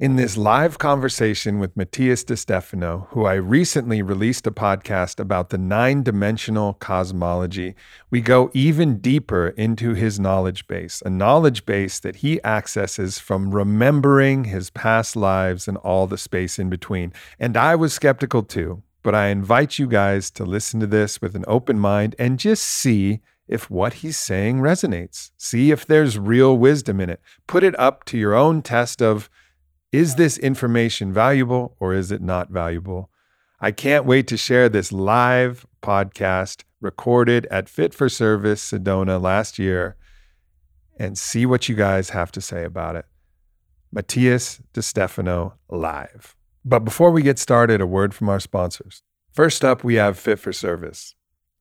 In this live conversation with Matías De Stefano, who I recently released a podcast about the nine dimensional cosmology, we go even deeper into his knowledge base, a knowledge base that he accesses from remembering his past lives and all the space in between. And I was skeptical too, but I invite you guys to listen to this with an open mind and just see if what he's saying resonates. See if there's real wisdom in it. Put it up to your own test of is this information valuable or is it not valuable? I can't wait to share this live podcast recorded at Fit for Service Sedona last year and see what you guys have to say about it. Matías DeStefano live. But before we get started, a word from our sponsors. First up, we have Fit for Service.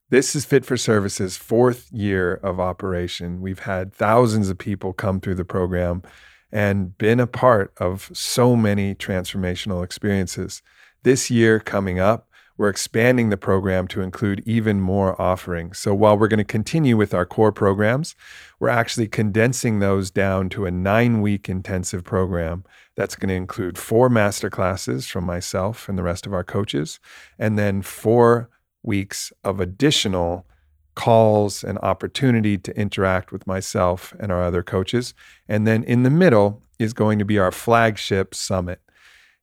This is Fit for Service's fourth year of operation. We've had thousands of people come through the program and been a part of so many transformational experiences. This year coming up, we're expanding the program to include even more offerings. So while we're going to continue with our core programs, we're actually condensing those down to a nine week intensive program that's going to include four master classes from myself and the rest of our coaches, and then four weeks of additional calls and opportunity to interact with myself and our other coaches. And then in the middle is going to be our flagship summit.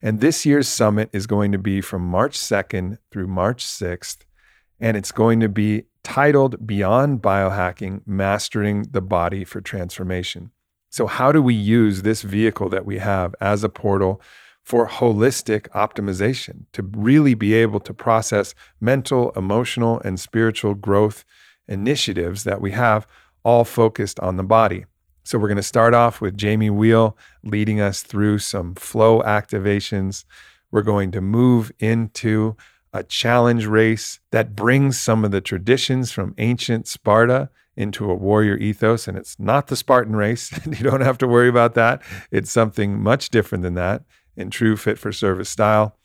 And this year's summit is going to be from March 2nd through March 6th. And it's going to be titled Beyond Biohacking Mastering the Body for Transformation. So, how do we use this vehicle that we have as a portal for holistic optimization to really be able to process mental, emotional, and spiritual growth initiatives that we have, all focused on the body. So, we're going to start off with Jamie Wheal leading us through some flow activations. We're going to move into a challenge race that brings some of the traditions from ancient Sparta into a warrior ethos. And it's not the Spartan race. you don't have to worry about that. It's something much different than that in true fit for service style.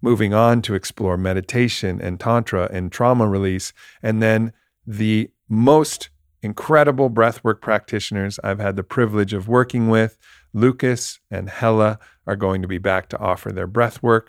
Moving on to explore meditation and Tantra and trauma release. And then the most incredible breathwork practitioners I've had the privilege of working with, Lucas and Hella, are going to be back to offer their breathwork.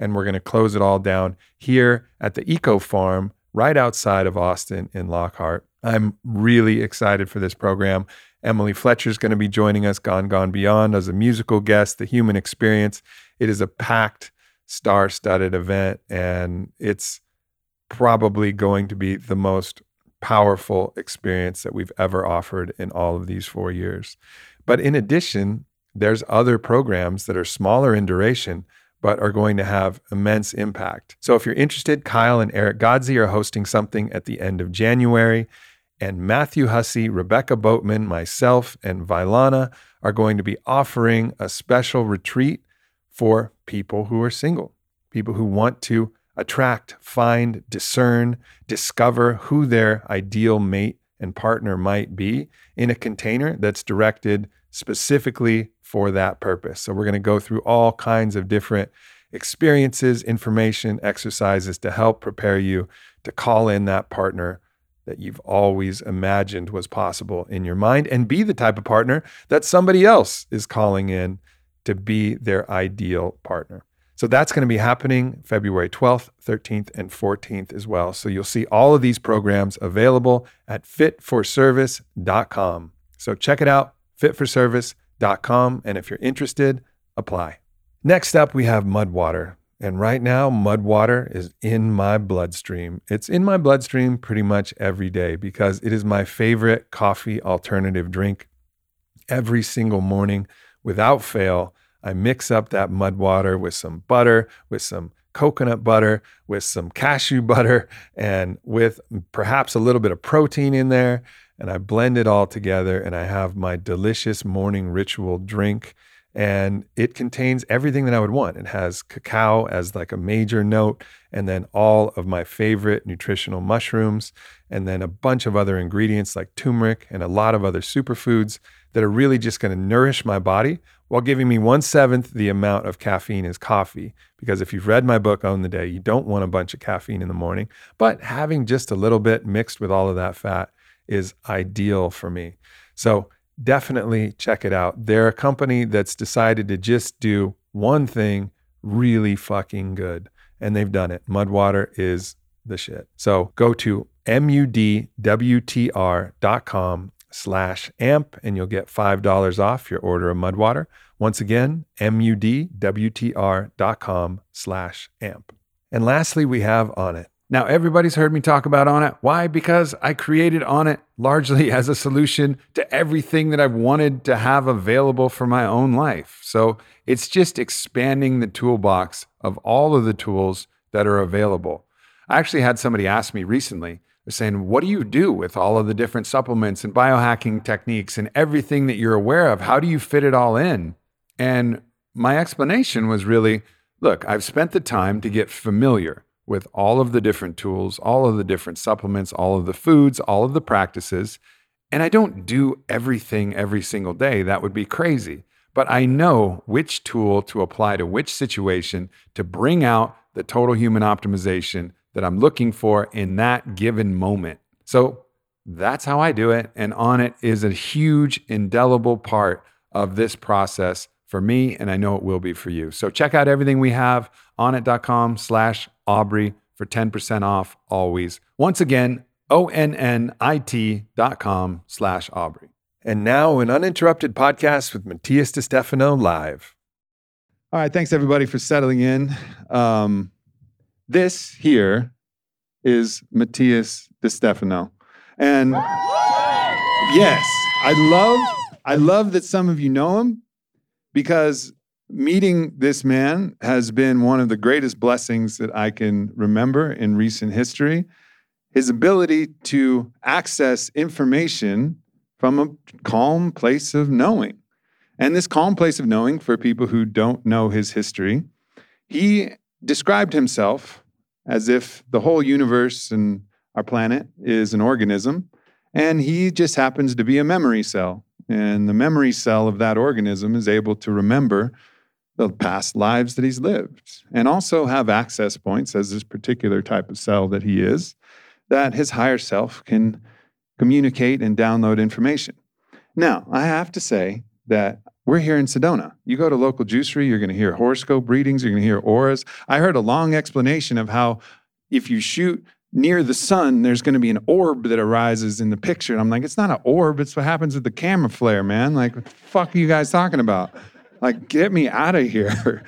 And we're going to close it all down here at the Eco Farm right outside of Austin in Lockhart. I'm really excited for this program. Emily Fletcher is going to be joining us, Gone Gone Beyond, as a musical guest, the human experience. It is a packed, star studded event, and it's probably going to be the most powerful experience that we've ever offered in all of these four years. But in addition, there's other programs that are smaller in duration, but are going to have immense impact. So if you're interested, Kyle and Eric Godsey are hosting something at the end of January. And Matthew Hussey, Rebecca Boatman, myself, and Vylana are going to be offering a special retreat for people who are single, people who want to attract, find, discern, discover who their ideal mate and partner might be in a container that's directed specifically for that purpose. So, we're going to go through all kinds of different experiences, information, exercises to help prepare you to call in that partner that you've always imagined was possible in your mind and be the type of partner that somebody else is calling in to be their ideal partner. So that's going to be happening February 12th, 13th, and 14th as well. So you'll see all of these programs available at fitforservice.com. So check it out, fitforservice.com. And if you're interested, apply. Next up, we have Mudwater. And right now, mud water is in my bloodstream. It's in my bloodstream pretty much every day because it is my favorite coffee alternative drink. Every single morning, without fail, I mix up that mud water with some butter, with some coconut butter, with some cashew butter, and with perhaps a little bit of protein in there. And I blend it all together and I have my delicious morning ritual drink and it contains everything that I would want. It has cacao as like a major note, and then all of my favorite nutritional mushrooms, and then a bunch of other ingredients like turmeric and a lot of other superfoods that are really just going to nourish my body while giving me one seventh the amount of caffeine as coffee. Because if you've read my book, Own the Day, you don't want a bunch of caffeine in the morning, but having just a little bit mixed with all of that fat is ideal for me. So definitely check it out. They're a company that's decided to just do one thing really fucking good, and they've done it. Mudwater is the shit. So go to mudwtr.com slash amp and you'll get $5 off your order of Mudwater. Once again, mudwtr.com slash amp. And lastly, we have Onnit. Now, everybody's heard me talk about Onnit. Why? Because I created Onnit largely as a solution to everything that I've wanted to have available for my own life. So it's just expanding the toolbox of all of the tools that are available. I actually had somebody ask me recently, saying, What do you do with all of the different supplements and biohacking techniques and everything that you're aware of? How do you fit it all in? And my explanation was really look, I've spent the time to get familiar with all of the different tools, all of the different supplements, all of the foods, all of the practices. And I don't do everything every single day. That would be crazy. But I know which tool to apply to which situation to bring out the total human optimization that I'm looking for in that given moment. So that's how I do it. And Onnit is a huge, indelible part of this process for me, and I know it will be for you. So check out everything we have onnit.com slash Aubrey for 10% off always. Once again, O-N-N-I-T dot com slash Aubrey. And now an uninterrupted podcast with Matías Stefano live. All right, thanks everybody for settling in. Um, this here is Matías De Stefano. And yes, I love I love that some of you know him because meeting this man has been one of the greatest blessings that I can remember in recent history. His ability to access information from a calm place of knowing. And this calm place of knowing, for people who don't know his history, he described himself as if the whole universe and our planet is an organism, and he just happens to be a memory cell. And the memory cell of that organism is able to remember the past lives that he's lived and also have access points as this particular type of cell that he is that his higher self can communicate and download information. Now, I have to say that we're here in Sedona. You go to local juicery, you're going to hear horoscope readings, you're going to hear auras. I heard a long explanation of how if you shoot near the sun, there's going to be an orb that arises in the picture. And I'm like, it's not an orb, it's what happens with the camera flare, man. Like, what the fuck are you guys talking about? Like, get me out of here.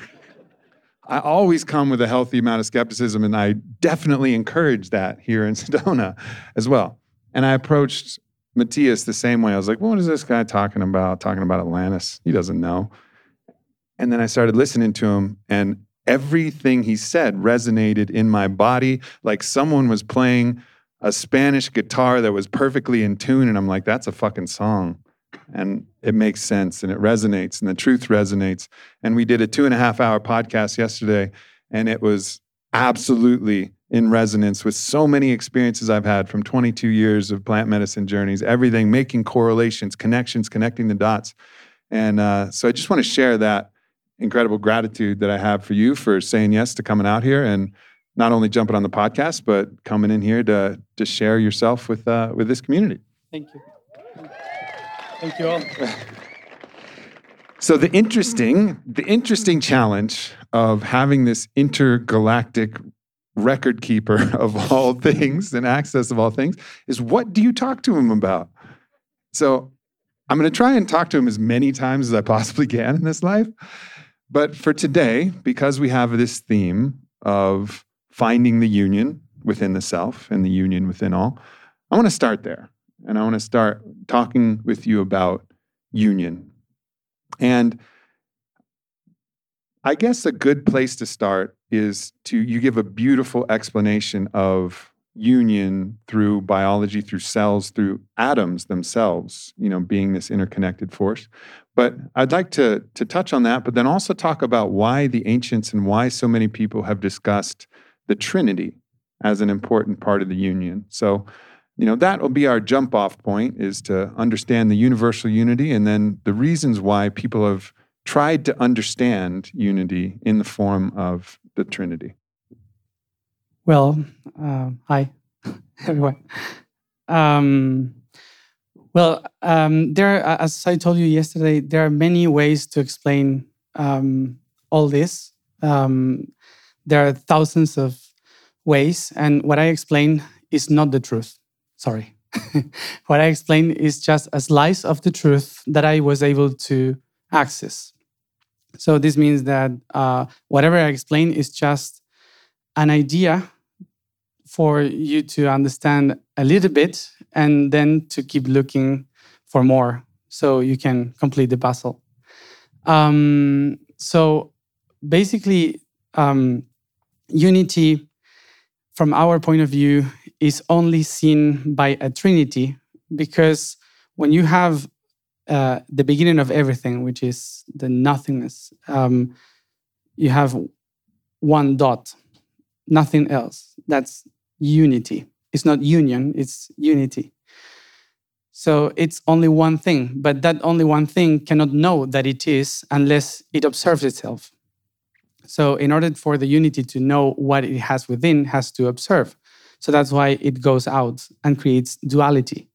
I always come with a healthy amount of skepticism, and I definitely encourage that here in Sedona as well. And I approached Matías the same way. I was like, what is this guy talking about? Talking about Atlantis. He doesn't know. And then I started listening to him, and everything he said resonated in my body like someone was playing a Spanish guitar that was perfectly in tune. And I'm like, that's a fucking song. And it makes sense and it resonates and the truth resonates. And we did a two and a half hour podcast yesterday, and it was absolutely in resonance with so many experiences I've had from 22 years of plant medicine journeys, everything, making correlations, connections, connecting the dots. And uh, so I just want to share that incredible gratitude that I have for you for saying yes to coming out here and not only jumping on the podcast, but coming in here to to share yourself with uh, with this community. Thank you. Thank you all. So the interesting the interesting challenge of having this intergalactic record keeper of all things and access of all things is what do you talk to him about? So I'm going to try and talk to him as many times as I possibly can in this life. But for today, because we have this theme of finding the union within the self and the union within all, I want to start there. And I want to start talking with you about union. And I guess a good place to start is to you give a beautiful explanation of union through biology, through cells, through atoms themselves, you know, being this interconnected force. But I'd like to, to touch on that, but then also talk about why the ancients and why so many people have discussed the Trinity as an important part of the union. So, you know, that will be our jump off point is to understand the universal unity and then the reasons why people have tried to understand unity in the form of the Trinity. Well, uh, hi, everyone. Um, Well, um, there, as I told you yesterday, there are many ways to explain um, all this. Um, there are thousands of ways, and what I explain is not the truth. Sorry. what I explain is just a slice of the truth that I was able to access. So this means that uh, whatever I explain is just an idea for you to understand a little bit and then to keep looking for more so you can complete the puzzle. Um, so basically, um, unity, from our point of view, is only seen by a trinity because when you have uh, the beginning of everything, which is the nothingness, um, you have one dot, nothing else. That's unity. It's not union, it's unity. So it's only one thing, but that only one thing cannot know that it is unless it observes itself. So in order for the unity to know what it has within, has to observe. So that's why it goes out and creates duality.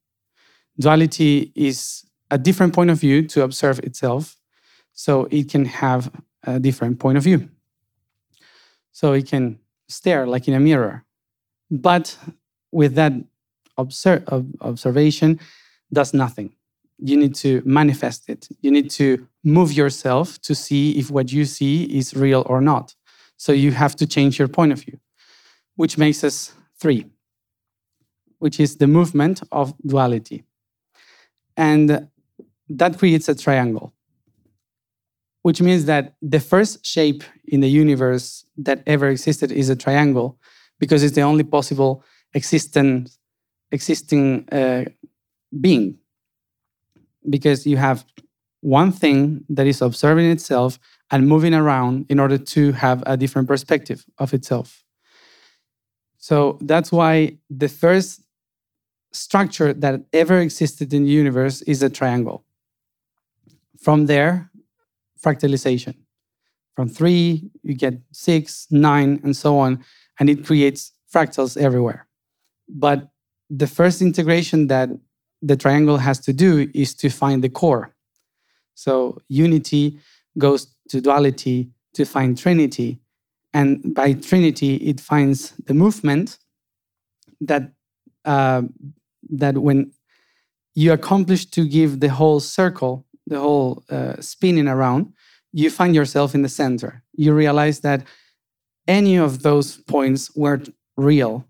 Duality is a different point of view to observe itself, so it can have a different point of view. So it can stare like in a mirror but with that obser- observation, does nothing. You need to manifest it. You need to move yourself to see if what you see is real or not. So you have to change your point of view, which makes us three, which is the movement of duality. And that creates a triangle, which means that the first shape in the universe that ever existed is a triangle because it's the only possible existent, existing uh, being. Because you have one thing that is observing itself and moving around in order to have a different perspective of itself. So that's why the first structure that ever existed in the universe is a triangle. From there, fractalization. From three, you get six, nine, and so on and it creates fractals everywhere. But the first integration that the triangle has to do is to find the core. So unity goes to duality to find trinity. And by trinity, it finds the movement that, uh, that when you accomplish to give the whole circle, the whole uh, spinning around, you find yourself in the center. You realize that any of those points weren't real,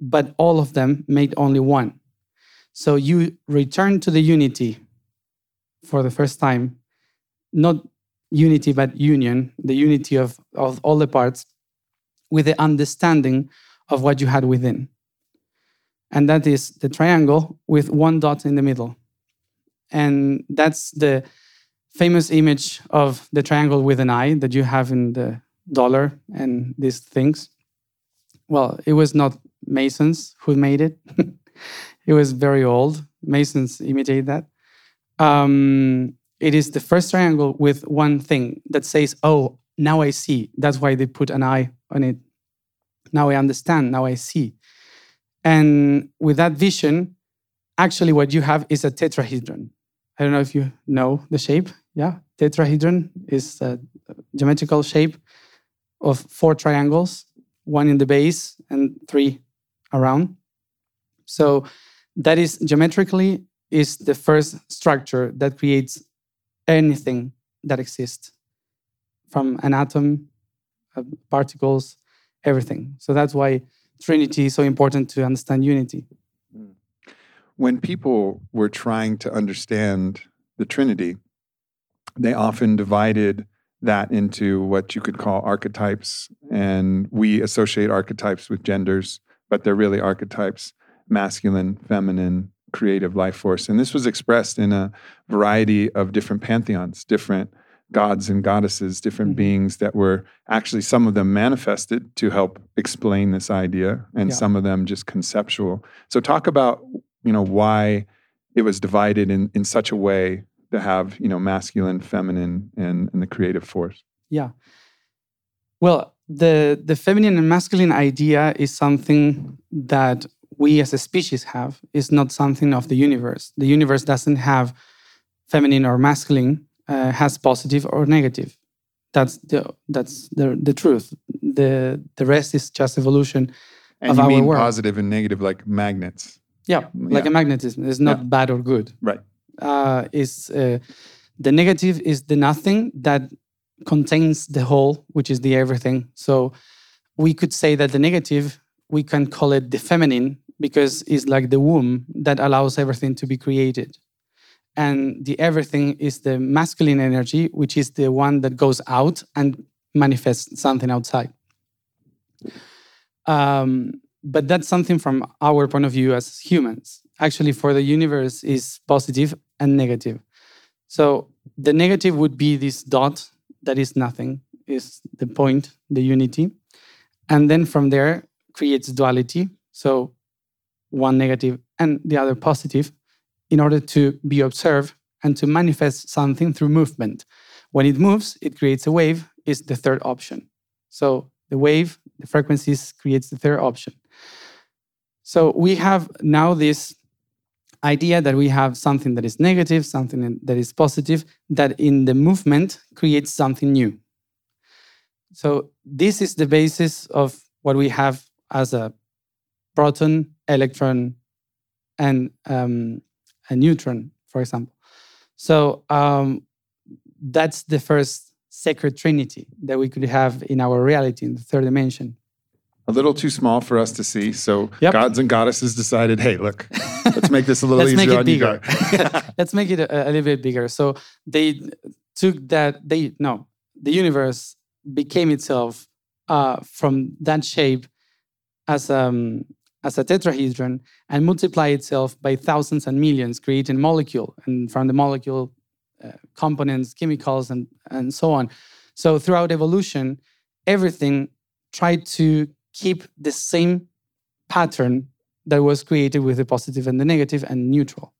but all of them made only one. So you return to the unity for the first time, not unity, but union, the unity of, of all the parts, with the understanding of what you had within. And that is the triangle with one dot in the middle. And that's the famous image of the triangle with an eye that you have in the dollar and these things. Well, it was not Masons who made it. it was very old. Masons imitate that. Um, it is the first triangle with one thing that says, "Oh, now I see." That's why they put an eye on it. Now I understand. Now I see. And with that vision, actually, what you have is a tetrahedron. I don't know if you know the shape. Yeah, tetrahedron is a geometrical shape of four triangles, one in the base and three around. So that is geometrically is the first structure that creates anything that exists from an atom, uh, particles, everything. So that's why Trinity is so important to understand unity. When people were trying to understand the Trinity, they often divided that into what you could call archetypes. And we associate archetypes with genders, but they're really archetypes masculine, feminine, creative life force. And this was expressed in a variety of different pantheons, different gods and goddesses, different mm-hmm. beings that were actually some of them manifested to help explain this idea, and yeah. some of them just conceptual. So talk about, you know, why it was divided in, in such a way to have you know masculine feminine and, and the creative force yeah well the the feminine and masculine idea is something that we as a species have is not something of the universe. The universe doesn't have feminine or masculine, uh, has positive or negative. That's the that's the the truth. The the rest is just evolution And of you our mean world. positive and negative like magnets. Yeah, like Yeah. a magnetism. It's not Yeah. bad or good. Right. Uh, is uh, the negative is the nothing that contains the whole, which is the everything. So we could say that the negative we can call it the feminine because it's like the womb that allows everything to be created. And the everything is the masculine energy, which is the one that goes out and manifests something outside. Um, but that's something from our point of view as humans. Actually, for the universe is positive and negative. So the negative would be this dot that is nothing, is the point, the unity. And then from there creates duality. So one negative and the other positive in order to be observed and to manifest something through movement. When it moves, it creates a wave, is the third option. So the wave, the frequencies creates the third option. So we have now this idea that we have something that is negative, something that is positive, that in the movement creates something new. So this is the basis of what we have as a proton, electron, and um, a neutron, for example. So um, that's the first sacred trinity that we could have in our reality in the third dimension. A little too small for us to see. So Yep. gods and goddesses decided, hey, look, let's make this a little easier on you bigger. guys. Let's make it a, a little bit bigger. So they took that. They no, the universe became itself uh, from that shape as um as a tetrahedron and multiply itself by thousands and millions, creating molecule and from the molecule uh, components, chemicals, and and so on. So throughout evolution, everything tried to keep the same pattern that was created with the positive and the negative and neutral.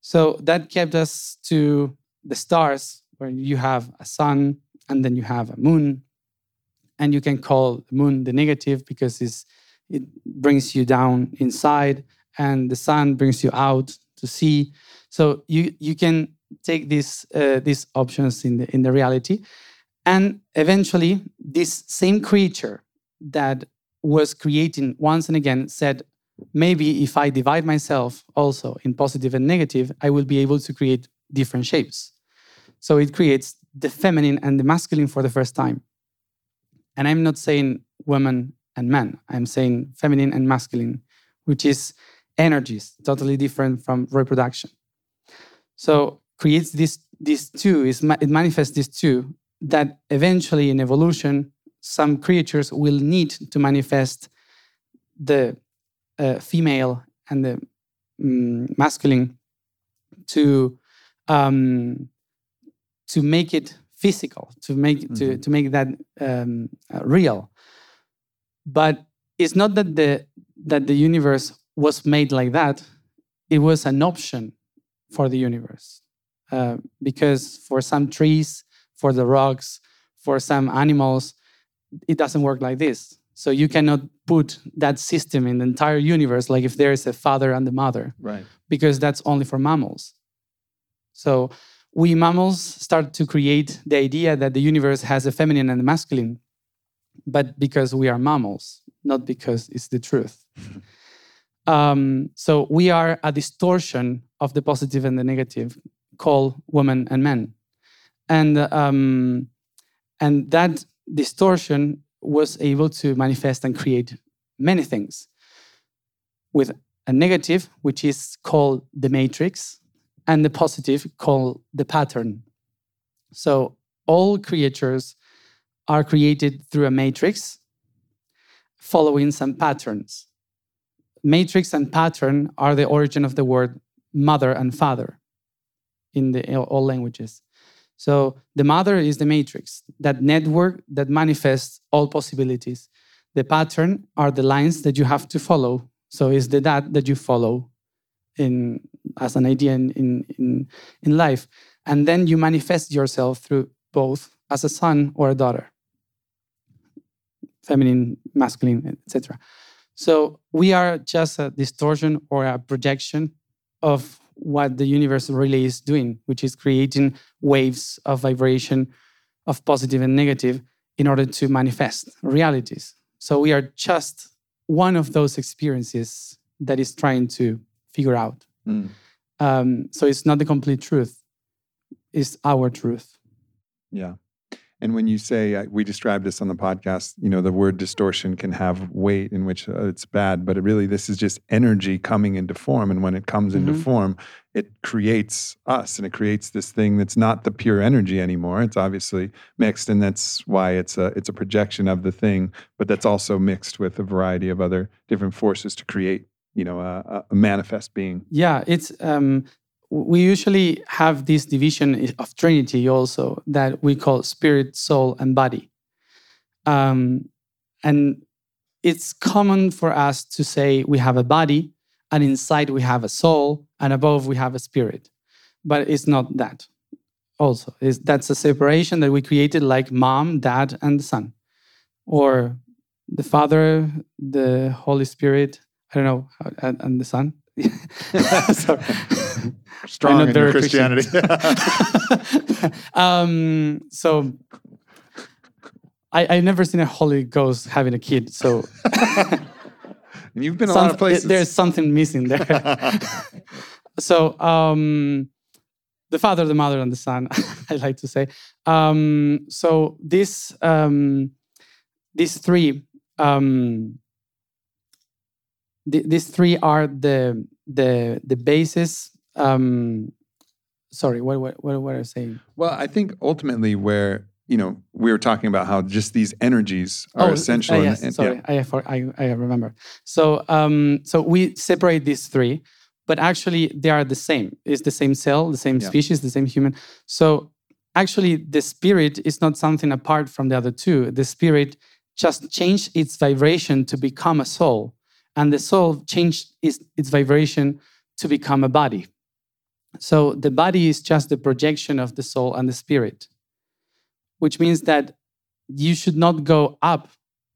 So that kept us to the stars, where you have a sun and then you have a moon. And you can call the moon the negative because it brings you down inside, and the sun brings you out to see. So you, you can take these, uh, these options in the, in the reality. And eventually, this same creature that was creating once and again said, maybe if I divide myself also in positive and negative, I will be able to create different shapes. So it creates the feminine and the masculine for the first time. And I'm not saying women and men, I'm saying feminine and masculine, which is energies, totally different from reproduction. So creates this, these two, is it manifests these two that eventually in evolution, some creatures will need to manifest the uh, female and the mm, masculine to um, to make it physical, to make to, Mhm. to make that um, uh, real. But it's not that the that the universe was made like that. It was an option for the universe, uh, because for some trees, for the rocks, for some animals, it doesn't work like this. So you cannot put that system in the entire universe, like if there is a father and a mother, Right. because that's only for mammals. So we mammals start to create the idea that the universe has a feminine and a masculine, but because we are mammals, not because it's the truth. um, so we are a distortion of the positive and the negative, called women and men, and um, and that distortion was able to manifest and create many things with a negative, which is called the matrix, and the positive called the pattern. So all creatures are created through a matrix following some patterns. Matrix and pattern are the origin of the word mother and father in the all languages. So the mother is the matrix, that network that manifests all possibilities. The pattern are the lines that you have to follow. So it's the that that you follow in as an idea in, in, in, in life. And then you manifest yourself through both as a son or a daughter. Feminine, masculine, etc. So we are just a distortion or a projection of what the universe really is doing, which is creating waves of vibration of positive and negative in order to manifest realities. So we are just one of those experiences that is trying to figure out. Mm. Um, so it's not the complete truth, it's our truth. Yeah. And when you say we described this on the podcast, you know, the word distortion can have weight in which uh, it's bad, but it really this is just energy coming into form, and when it comes into Mhm. form, it creates us, and it creates this thing that's not the pure energy anymore. It's obviously mixed, and that's why it's a it's a projection of the thing, but that's also mixed with a variety of other different forces to create, you know, a, a- manifest being. Yeah, it's um, we usually have this division of Trinity also that we call spirit, soul, and body. Um, and it's common for us to say we have a body, and inside we have a soul, and above we have a spirit. But it's not that. Also, is that's a separation that we created, like mom, dad, and the son, or the Father, the Holy Spirit. I don't know, and, and the Son. Strong in your very Christian. Christianity. um, so I, I've never seen a Holy Ghost having a kid. So you've been a lot of places. there's something missing there. so um, the Father, the Mother, and the Son. I like to say. Um, so this um, these three um, th- these three are the the the basis. Um, sorry, what what what, are I saying? Well, I think ultimately where you know we were talking about how just these energies are essential. uh, yes, and- sorry, I, for, I I remember. So um, so we separate these three, but actually they are the same. It's the same cell, the same Yeah. species, the same human. So actually, the spirit is not something apart from the other two. The spirit just changed its vibration to become a soul, and the soul changed its, its vibration to become a body. So the body is just the projection of the soul and the spirit, which means that you should not go up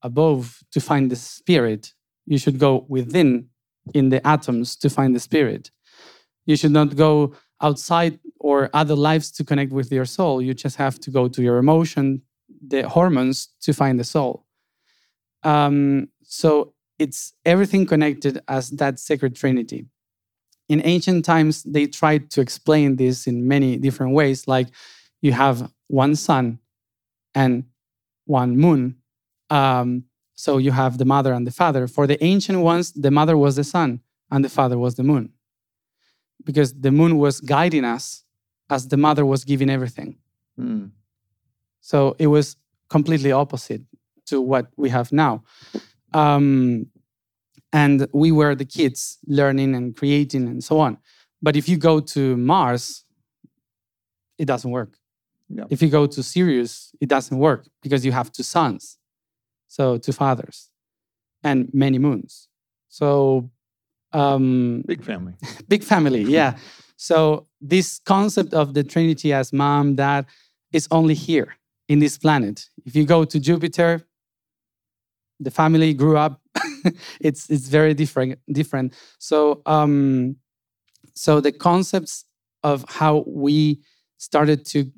above to find the spirit. You should go within in the atoms to find the spirit. You should not go outside or other lives to connect with your soul. You just have to go to your emotion, the hormones to find the soul. Um, so it's everything connected as that sacred trinity. In ancient times, they tried to explain this in many different ways, like you have one sun and one moon. Um, so you have the mother and the father. For the ancient ones, the mother was the sun and the father was the moon. Because the moon was guiding us as the mother was giving everything. Hmm. So it was completely opposite to what we have now. Um, and we were the kids learning and creating and so on. But if you go to Mars, it doesn't work. If you go to Sirius, it doesn't work because you have two suns, so two fathers, and many moons. So um, Big family. big family yeah so this concept of the trinity as mom dad is only here in this planet if you go to jupiter the family grew up it's it's very different different. So um so the concepts of how we started to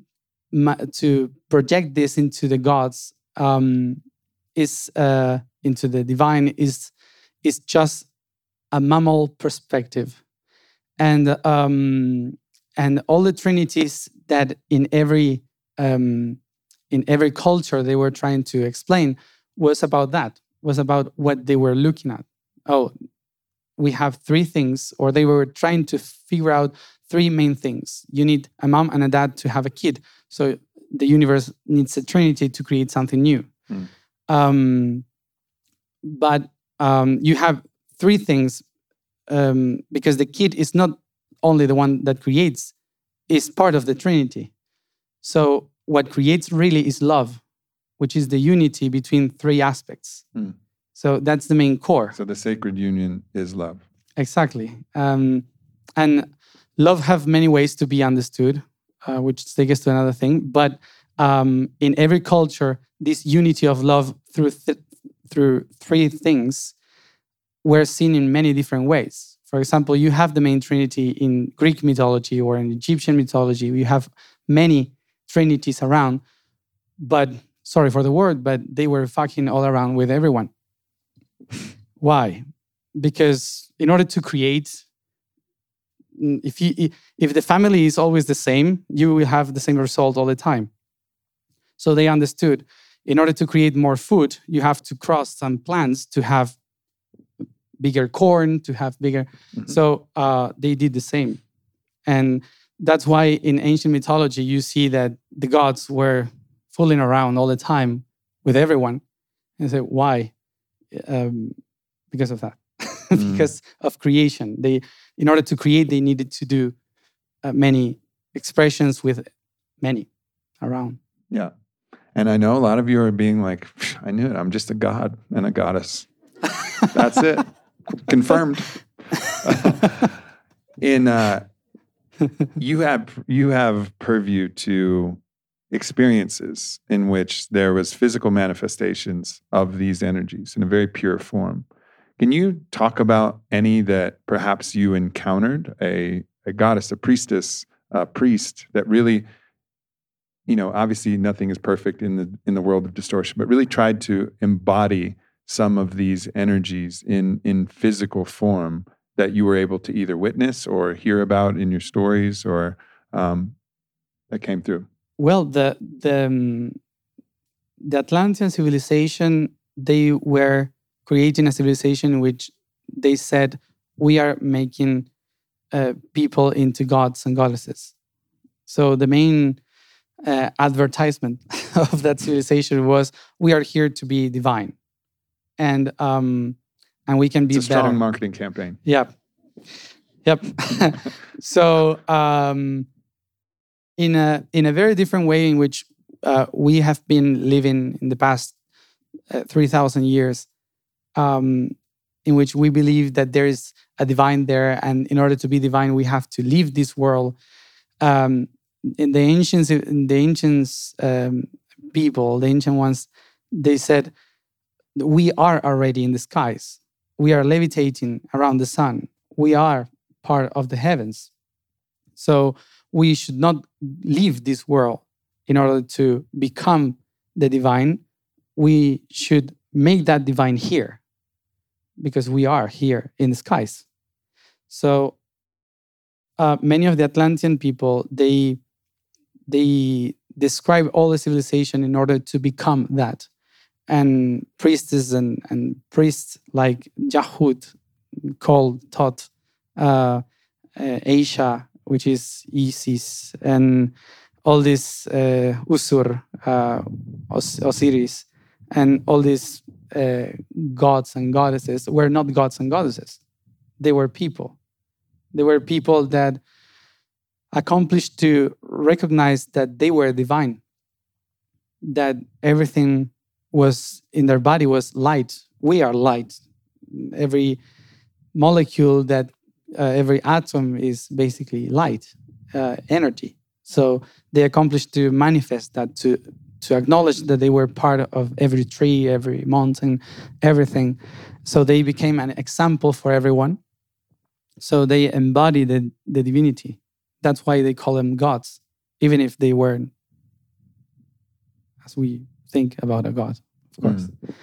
to project this into the gods um is uh into the divine is is just a mammal perspective. And um, and all the trinities that in every um, in every culture they were trying to explain was about that was about what they were looking at. Oh we have three things or they were trying to figure out three main things. You need a mom and a dad to have a kid. So the universe needs a trinity to create something new. Hmm. um, but um, you have three things um, because the kid is not only the one that creates is part of the trinity. So what creates really is love which is the unity between three aspects Hmm. so that's the main core So the sacred union is love. exactly um, and love have many ways to be understood uh, which takes us to another thing but um, in every culture this unity of love through th- through three things were seen in many different ways. For example, you have the main trinity in Greek mythology or in Egyptian mythology. You have many trinities around, but sorry for the word, but they were fucking all around with everyone. Why? Because in order to create, if you if the family is always the same, you will have the same result all the time. So they understood in order to create more food, you have to cross some plants to have bigger corn, to have bigger. Mm-hmm. So uh, they did the same. And that's why in ancient mythology, you see that the gods were fooling around all the time with everyone. And say, why? Um, because of that. mm. because of creation. They, in order to create, they needed to do uh, many expressions with many around. Yeah. And I know a lot of you are being like, I knew it. I'm just a god and a goddess. That's it. Confirmed. In uh, you have you have purview to experiences in which there was physical manifestations of these energies in a very pure form. Can you talk about any that perhaps you encountered a, a goddess, a priestess, a priest that really you know, obviously nothing is perfect in the in the world of distortion, but really tried to embody some of these energies in in physical form that you were able to either witness or hear about in your stories or um, that came through. Well, the the um, the Atlantean civilization they were creating a civilization in which they said we are making uh, people into gods and goddesses. So the main uh, advertisement of that civilization was we are here to be divine. And um and we can be it's a strong marketing campaign. Yep. Yep. So um in a in a very different way in which uh, we have been living in the past uh, 3000 years um in which we believe that there is a divine there and in order to be divine we have to leave this world um, in the ancients, in the ancients um, people, the ancient ones, they said, "We are already in the skies. We are levitating around the sun. We are part of the heavens. So we should not leave this world in order to become the divine. We should make that divine here, because we are here in the skies. So." Uh, many of the Atlantean people, they they describe all the civilization in order to become that. And priestess and, and priests like Yahud called, taught uh, uh, Asia, which is Isis, and all these uh, Usur, uh, Os- Osiris, and all these uh, gods and goddesses were not gods and goddesses. They were people. They were people that accomplished to recognize that they were divine, that everything was in their body was light. We are light. Every molecule that uh, every atom is basically light, uh, energy. So they accomplished to manifest that, to to acknowledge that they were part of every tree, every mountain, everything. So they became an example for everyone. So they embody the, the divinity that's why they call them gods, even if they weren't as we think about a god, of course. Mm.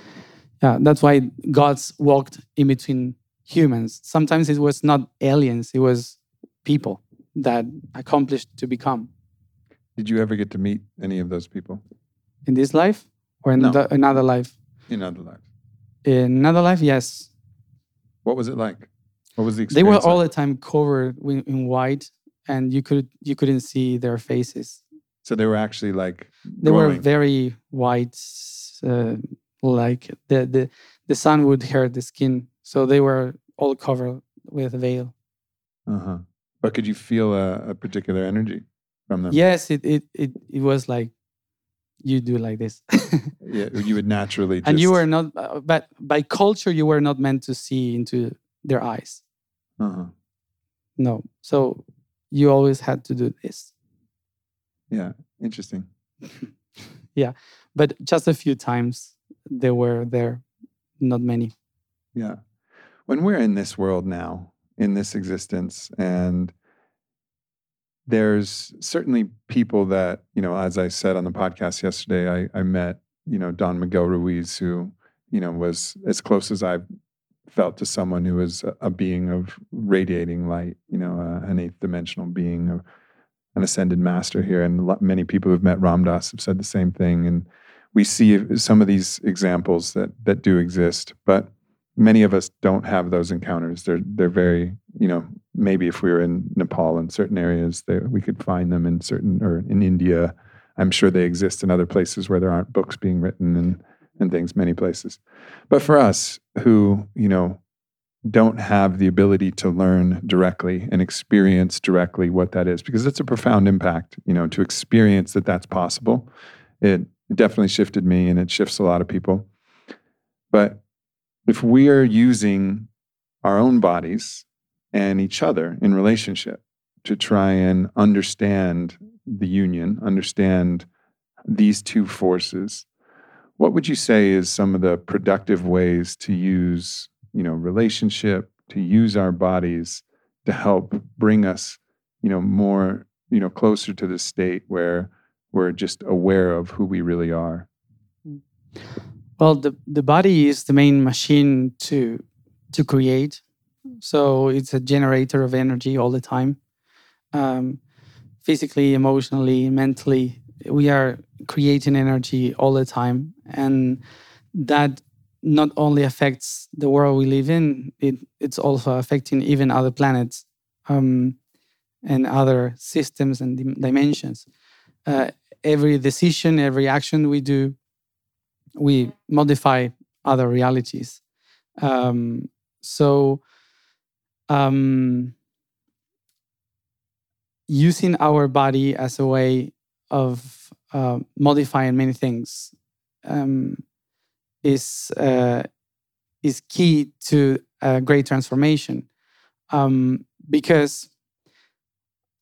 Yeah, that's why gods walked in between humans. Sometimes it was not aliens, it was people that accomplished to become. Did you ever get to meet any of those people? In this life or in no. the, another life? In another life. In another life, yes. What was it like? What was the experience? They were like? all the time covered in white and you could you couldn't see their faces. So they were actually like they were very white, uh, like the the the sun would hurt the skin. So they were all covered with a veil. Uh huh. But could you feel a, a particular energy from them? Yes, it it it, it was like you do like this. yeah, you would naturally. Just... And you were not, uh, but by culture, you were not meant to see into their eyes. Uh huh. No, so you always had to do this. Yeah, interesting. yeah, but just a few times they were there, not many. Yeah. When we're in this world now, in this existence, and there's certainly people that, you know, as I said on the podcast yesterday, I, I met, you know, Don Miguel Ruiz, who, you know, was as close as I've felt to someone who was a, being of radiating light, you know, uh, an eighth dimensional being, of an ascended master here. And many people who've met Ram Dass have said the same thing. And we see some of these examples that that do exist, but many of us don't have those encounters. They're they're very, you know, maybe if we were in Nepal in certain areas, they, we could find them in certain or in India. I'm sure they exist in other places where there aren't books being written and and things, many places. But for us who, you know, don't have the ability to learn directly and experience directly what that is, because it's a profound impact, you know, to experience that that's possible. It definitely shifted me and it shifts a lot of people. But if we are using our own bodies and each other in relationship to try and understand the union, understand these two forces, what would you say is some of the productive ways to use, you know, relationship, to use our bodies to help bring us, you know, more, you know, closer to the state where we're just aware of who we really are? Hmm. Well, the, the body is the main machine to to create. So it's a generator of energy all the time. Um, physically, emotionally, mentally, we are creating energy all the time. And that not only affects the world we live in, it, it's also affecting even other planets um, and other systems and dimensions. Uh, every decision, every action we do, we modify other realities. Um, so, um, using our body as a way of uh, modifying many things um, is uh, is key to a great transformation um, because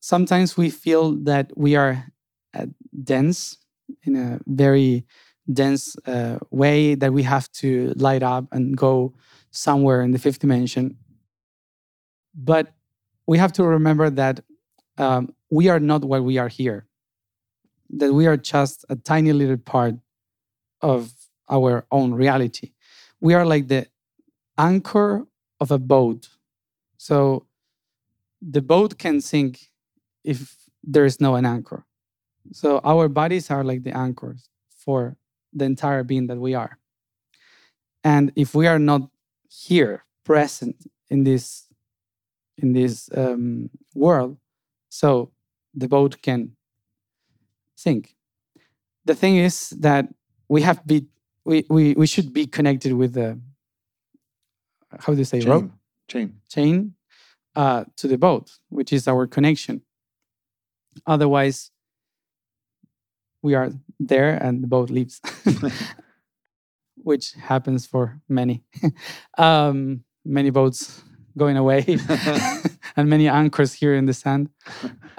sometimes we feel that we are uh, dense in a very dense uh, way that we have to light up and go somewhere in the fifth dimension. But we have to remember that um, we are not what we are here, that we are just a tiny little part of our own reality. We are like the anchor of a boat. So the boat can sink if there is no an anchor. So our bodies are like the anchors for the entire being that we are. And if we are not here, present in this in this um, world, so the boat can sink. The thing is that we have be we we, we should be connected with the how do you say chain. rope chain chain uh, to the boat, which is our connection. Otherwise, we are there and the boat leaves, which happens for many. um, many boats going away and many anchors here in the sand.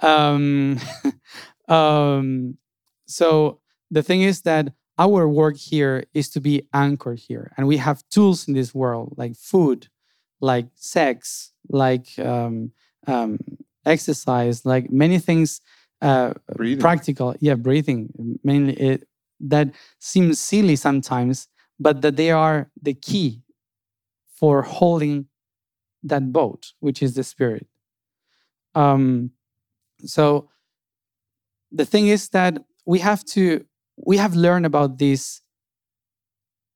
Um, um, so the thing is that our work here is to be anchored here, and we have tools in this world like food, like sex, like um, um, exercise, like many things uh, practical. Yeah, breathing mainly. It, that seems silly sometimes, but that they are the key for holding that boat, which is the spirit. Um, so the thing is that we have to we have learned about this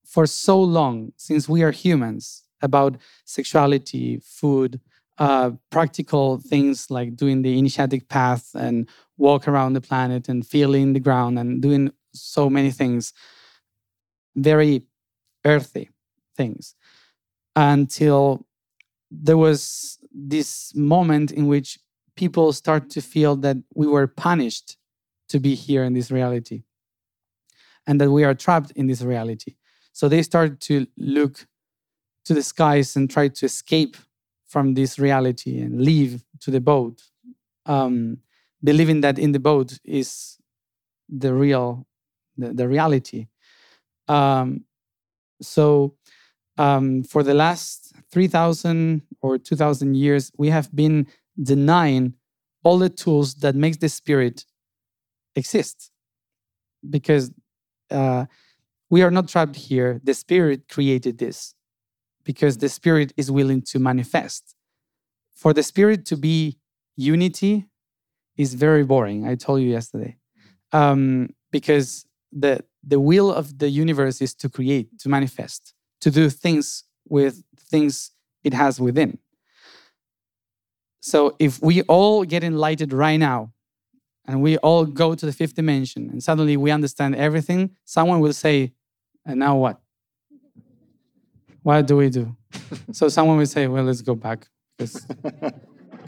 for so long since we are humans about sexuality, food, uh, practical things like doing the initiatic path and walk around the planet and feeling the ground and doing so many things, very earthy things, until there was this moment in which people start to feel that we were punished to be here in this reality and that we are trapped in this reality. So they start to look to the skies and try to escape from this reality and leave to the boat, um, believing that in the boat is the real, the, the reality. Um, so um, for the last 3000 or 2000 years we have been denying all the tools that makes the spirit exist. Because uh, we are not trapped here. The spirit created this because the spirit is willing to manifest. For the spirit to be unity is very boring i told you yesterday. Um, because the the will of the universe is to create to manifest to do things with things it has within. So if we all get enlightened right now and we all go to the fifth dimension and suddenly we understand everything, someone will say, and now what? What do we do? so someone will say, well, let's go back because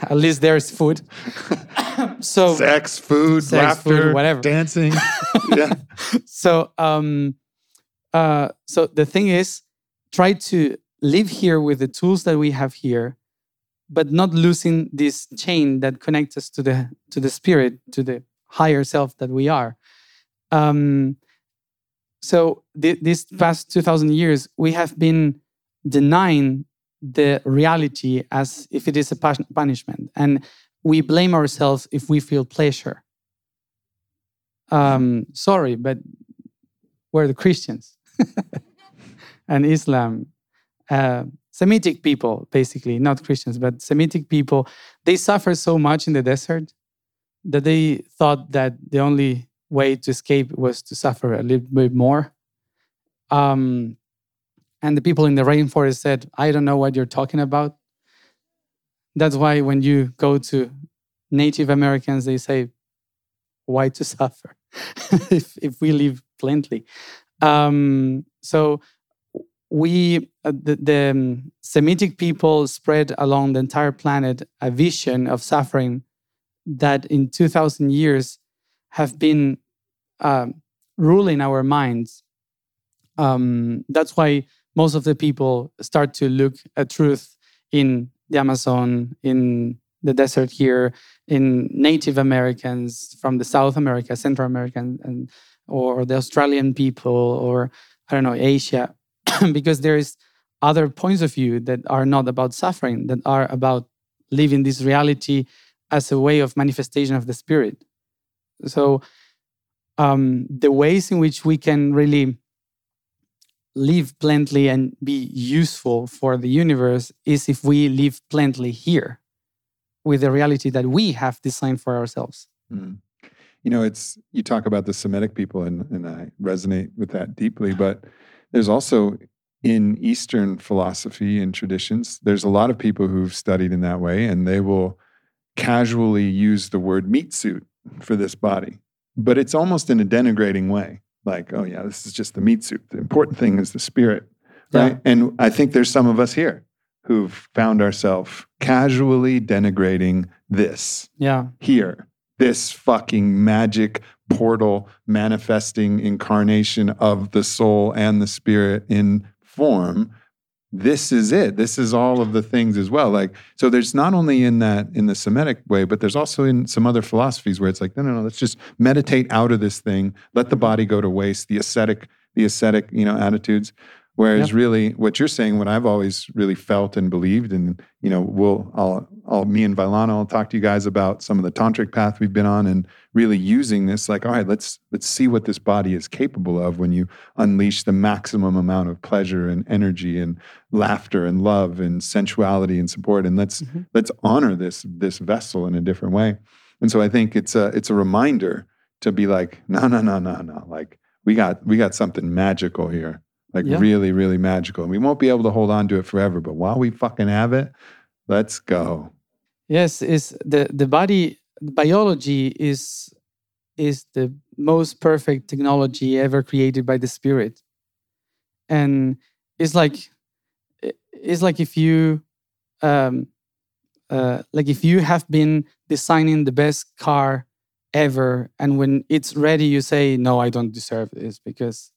at least there's food. so sex, food, sex, laughter, food, whatever. dancing. yeah. So um uh so the thing is try to live here with the tools that we have here but not losing this chain that connects us to the to the spirit to the higher self that we are um, so th- this past 2000 years we have been denying the reality as if it is a punishment and we blame ourselves if we feel pleasure um, sorry but we're the christians and islam uh, Semitic people, basically, not Christians, but Semitic people, they suffer so much in the desert that they thought that the only way to escape was to suffer a little bit more. Um, and the people in the rainforest said, I don't know what you're talking about. That's why when you go to Native Americans, they say, Why to suffer if, if we live plenty? Um, so we uh, the, the um, Semitic people spread along the entire planet a vision of suffering that in 2000 years have been um, ruling our minds um, that's why most of the people start to look at truth in the amazon in the desert here in native americans from the south america central american and or the australian people or i don't know asia because there is other points of view that are not about suffering, that are about living this reality as a way of manifestation of the spirit. So um, the ways in which we can really live plenty and be useful for the universe is if we live plenty here with the reality that we have designed for ourselves. Mm. You know, it's you talk about the Semitic people, and, and I resonate with that deeply. But there's also in Eastern philosophy and traditions, there's a lot of people who've studied in that way, and they will casually use the word meat suit for this body. But it's almost in a denigrating way. Like, oh, yeah, this is just the meat suit. The important thing is the spirit. Right. Yeah. And I think there's some of us here who've found ourselves casually denigrating this. Yeah. Here. This fucking magic portal manifesting incarnation of the soul and the spirit in form this is it. This is all of the things as well. Like so there's not only in that in the semitic way but there's also in some other philosophies where it's like no no no let's just meditate out of this thing. Let the body go to waste. The ascetic the ascetic you know attitudes Whereas really what you're saying, what I've always really felt and believed, and you know, we'll I'll, I'll me and Vylana will talk to you guys about some of the tantric path we've been on and really using this, like, all right, let's let's see what this body is capable of when you unleash the maximum amount of pleasure and energy and laughter and love and sensuality and support. And let's mm-hmm. let's honor this this vessel in a different way. And so I think it's a it's a reminder to be like, no, no, no, no, no. Like we got we got something magical here like yeah. really, really magical. And we won't be able to hold on to it forever, but while we fucking have it, let's go. Yes, is the the body biology is is the most perfect technology ever created by the spirit. And it's like it's like if you um uh, like if you have been designing the best car ever and when it's ready you say no i don't deserve this because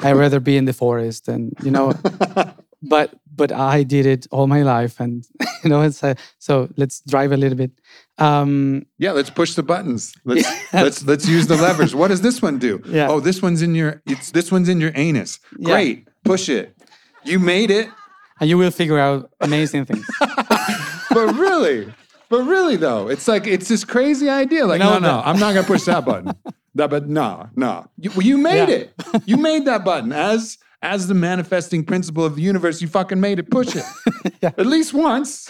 I'd rather be in the forest and you know but but I did it all my life and you know it's a, so let's drive a little bit um yeah let's push the buttons let's yeah. let's let's use the levers what does this one do yeah. oh this one's in your it's this one's in your anus great yeah. push it you made it and you will figure out amazing things. but really, but really though, it's like it's this crazy idea. Like, no, No, no, I'm not gonna push that button. That, but no, no, you, well, you made Yeah. it. You made that button as as the manifesting principle of the universe. You fucking made it. Push it at least once.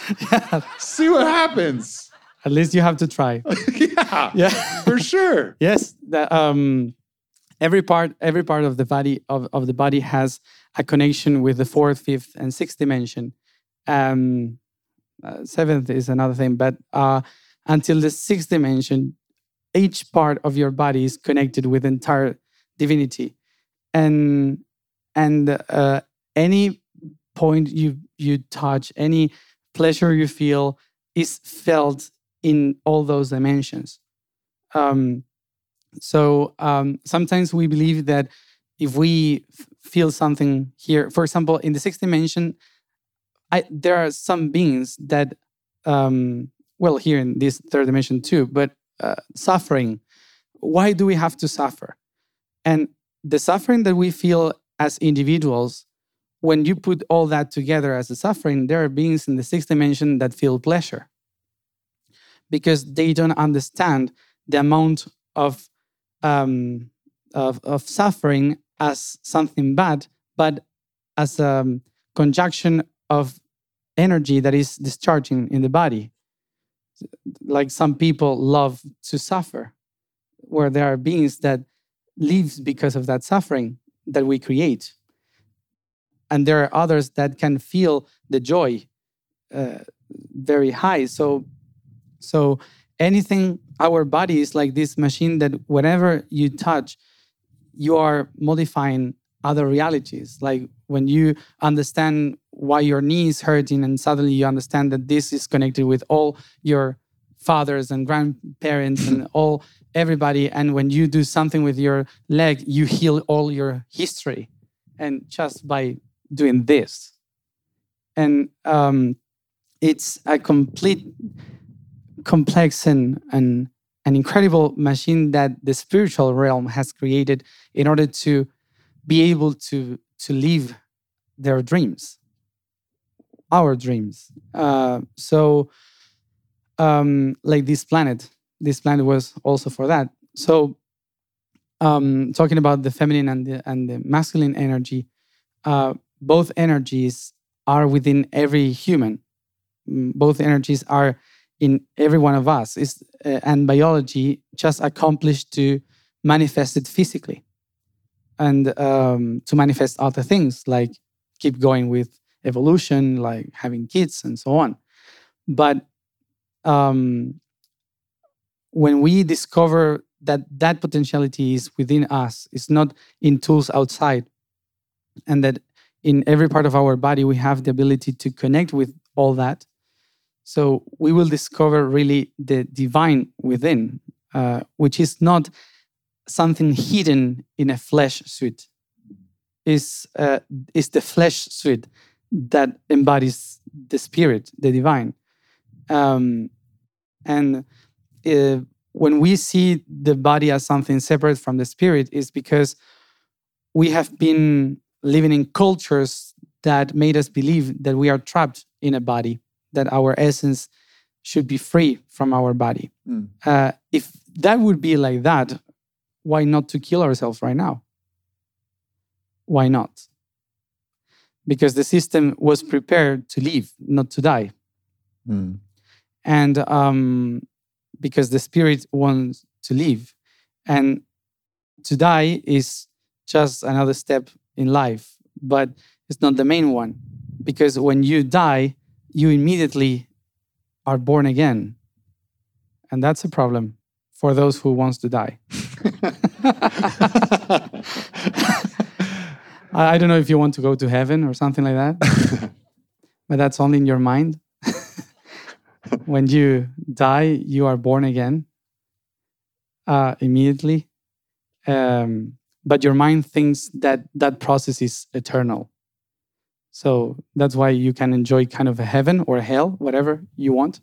See what happens. At least you have to try. yeah, Yeah. for sure. yes. The, um, every part, every part of the body of, of the body has a connection with the fourth, fifth, and sixth dimension. Um, uh, seventh is another thing, but uh, until the sixth dimension, each part of your body is connected with entire divinity, and and uh, any point you you touch, any pleasure you feel, is felt in all those dimensions. Um, so um, sometimes we believe that if we feel something here, for example, in the sixth dimension, I, there are some beings that, um, well, here in this third dimension too, but uh, suffering. Why do we have to suffer? And the suffering that we feel as individuals, when you put all that together as a suffering, there are beings in the sixth dimension that feel pleasure because they don't understand the amount of um, of, of suffering as something bad, but as a conjunction of energy that is discharging in the body. Like some people love to suffer, where there are beings that live because of that suffering that we create. And there are others that can feel the joy uh, very high. So, so anything, our body is like this machine that whenever you touch, you are modifying other realities. Like when you understand why your knee is hurting, and suddenly you understand that this is connected with all your fathers and grandparents and all everybody. And when you do something with your leg, you heal all your history, and just by doing this, and um, it's a complete complex and, and an incredible machine that the spiritual realm has created in order to be able to to live their dreams our dreams. Uh, so um, like this planet this planet was also for that. So um, talking about the feminine and the, and the masculine energy uh, both energies are within every human. Mm, both energies are in every one of us. Is uh, and biology just accomplished to manifest it physically and um, to manifest other things like keep going with evolution like having kids and so on. But um, when we discover that that potentiality is within us it's not in tools outside and that in every part of our body we have the ability to connect with all that so we will discover really the divine within, uh, which is not something hidden in a flesh suit. Is uh, is the flesh suit that embodies the spirit, the divine, um, and uh, when we see the body as something separate from the spirit, is because we have been living in cultures that made us believe that we are trapped in a body that our essence should be free from our body. Mm. Uh, if that would be like that, why not to kill ourselves right now? Why not? Because the system was prepared to live, not to die. Mm. And um, because the spirit wants to live. And to die is just another step in life, but it's not the main one. Because when you die, you immediately are born again. And that's a problem for those who wants to die. I I don't know if you want to go to heaven or something like that, but that's only in your mind. when you die, you are born again uh, immediately. Um, but your mind thinks that that process is eternal. So that's why you can enjoy kind of a heaven or a hell, whatever you want.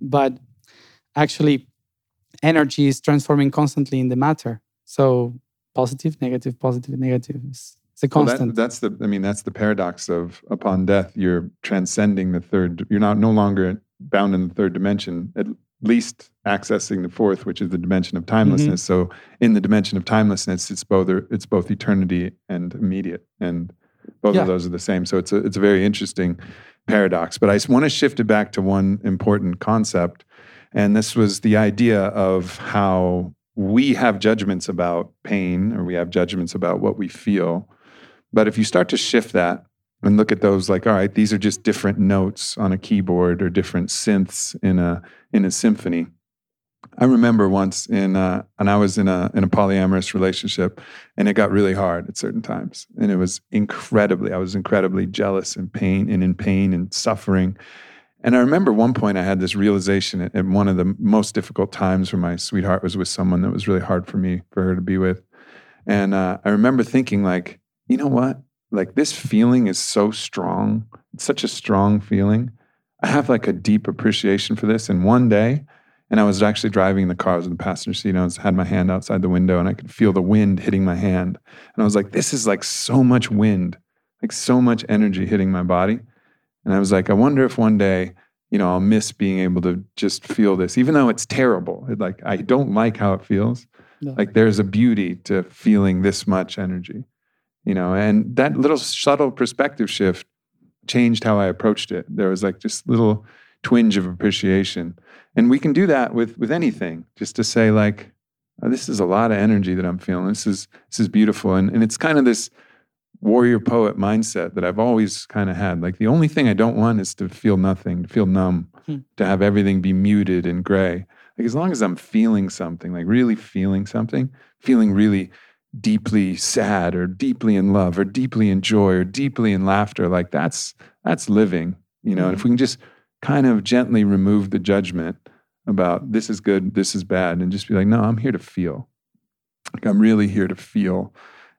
But actually, energy is transforming constantly in the matter. So positive, negative, positive, negative is It's a Well, that- constant. that's the. I mean, that's the paradox of upon death, you're transcending the third. You're not no longer bound in the third dimension. At least accessing the fourth, which is the dimension of mm-hmm. timelessness. So, in the dimension of timelessness, it's both it's both eternity and immediate, and both Yeah. of those are the same. So it's a it's a very interesting paradox. But I want to shift it back to one important concept, and this was the idea of how we have judgments about pain or we have judgments about what we feel. But if you start to shift that and look at those like, all right, these are just different notes on a keyboard or different synths in a in a symphony. I remember once in uh, and I was in a in a polyamorous relationship, and it got really hard at certain times, and it was incredibly. I was incredibly jealous and pain and in pain and suffering. And I remember one point I had this realization at, one of the most difficult times where my sweetheart was with someone that was really hard for me for her to be with, and uh, I remember thinking like, you know what, like this feeling is so strong. It's such a strong feeling. I have like a deep appreciation for this. And one day, and I was actually driving the car, was in the passenger seat, and I was, had my hand outside the window, and I could feel the wind hitting my hand. And I was like, this is like so much wind, like so much energy hitting my body. And I was like, I wonder if one day, you know, I'll miss being able to just feel this, even though it's terrible. It, like, I don't like how it feels. No. Like, there's a beauty to feeling this much energy, you know, and that little subtle perspective shift changed how I approached it. There was like just little twinge of appreciation. And we can do that with with anything, just to say like, oh, this is a lot of energy that I'm feeling. This is this is beautiful. And and it's kind of this warrior poet mindset that I've always kind of had. Like the only thing I don't want is to feel nothing, to feel numb, Hmm. to have everything be muted and gray. Like as long as I'm feeling something, like really feeling something, feeling really deeply sad or deeply in love or deeply in joy or deeply in laughter, like that's that's living, you know. And if we can just kind of gently remove the judgment about this is good, this is bad, and just be like, no, I'm here to feel. Like I'm really here to feel.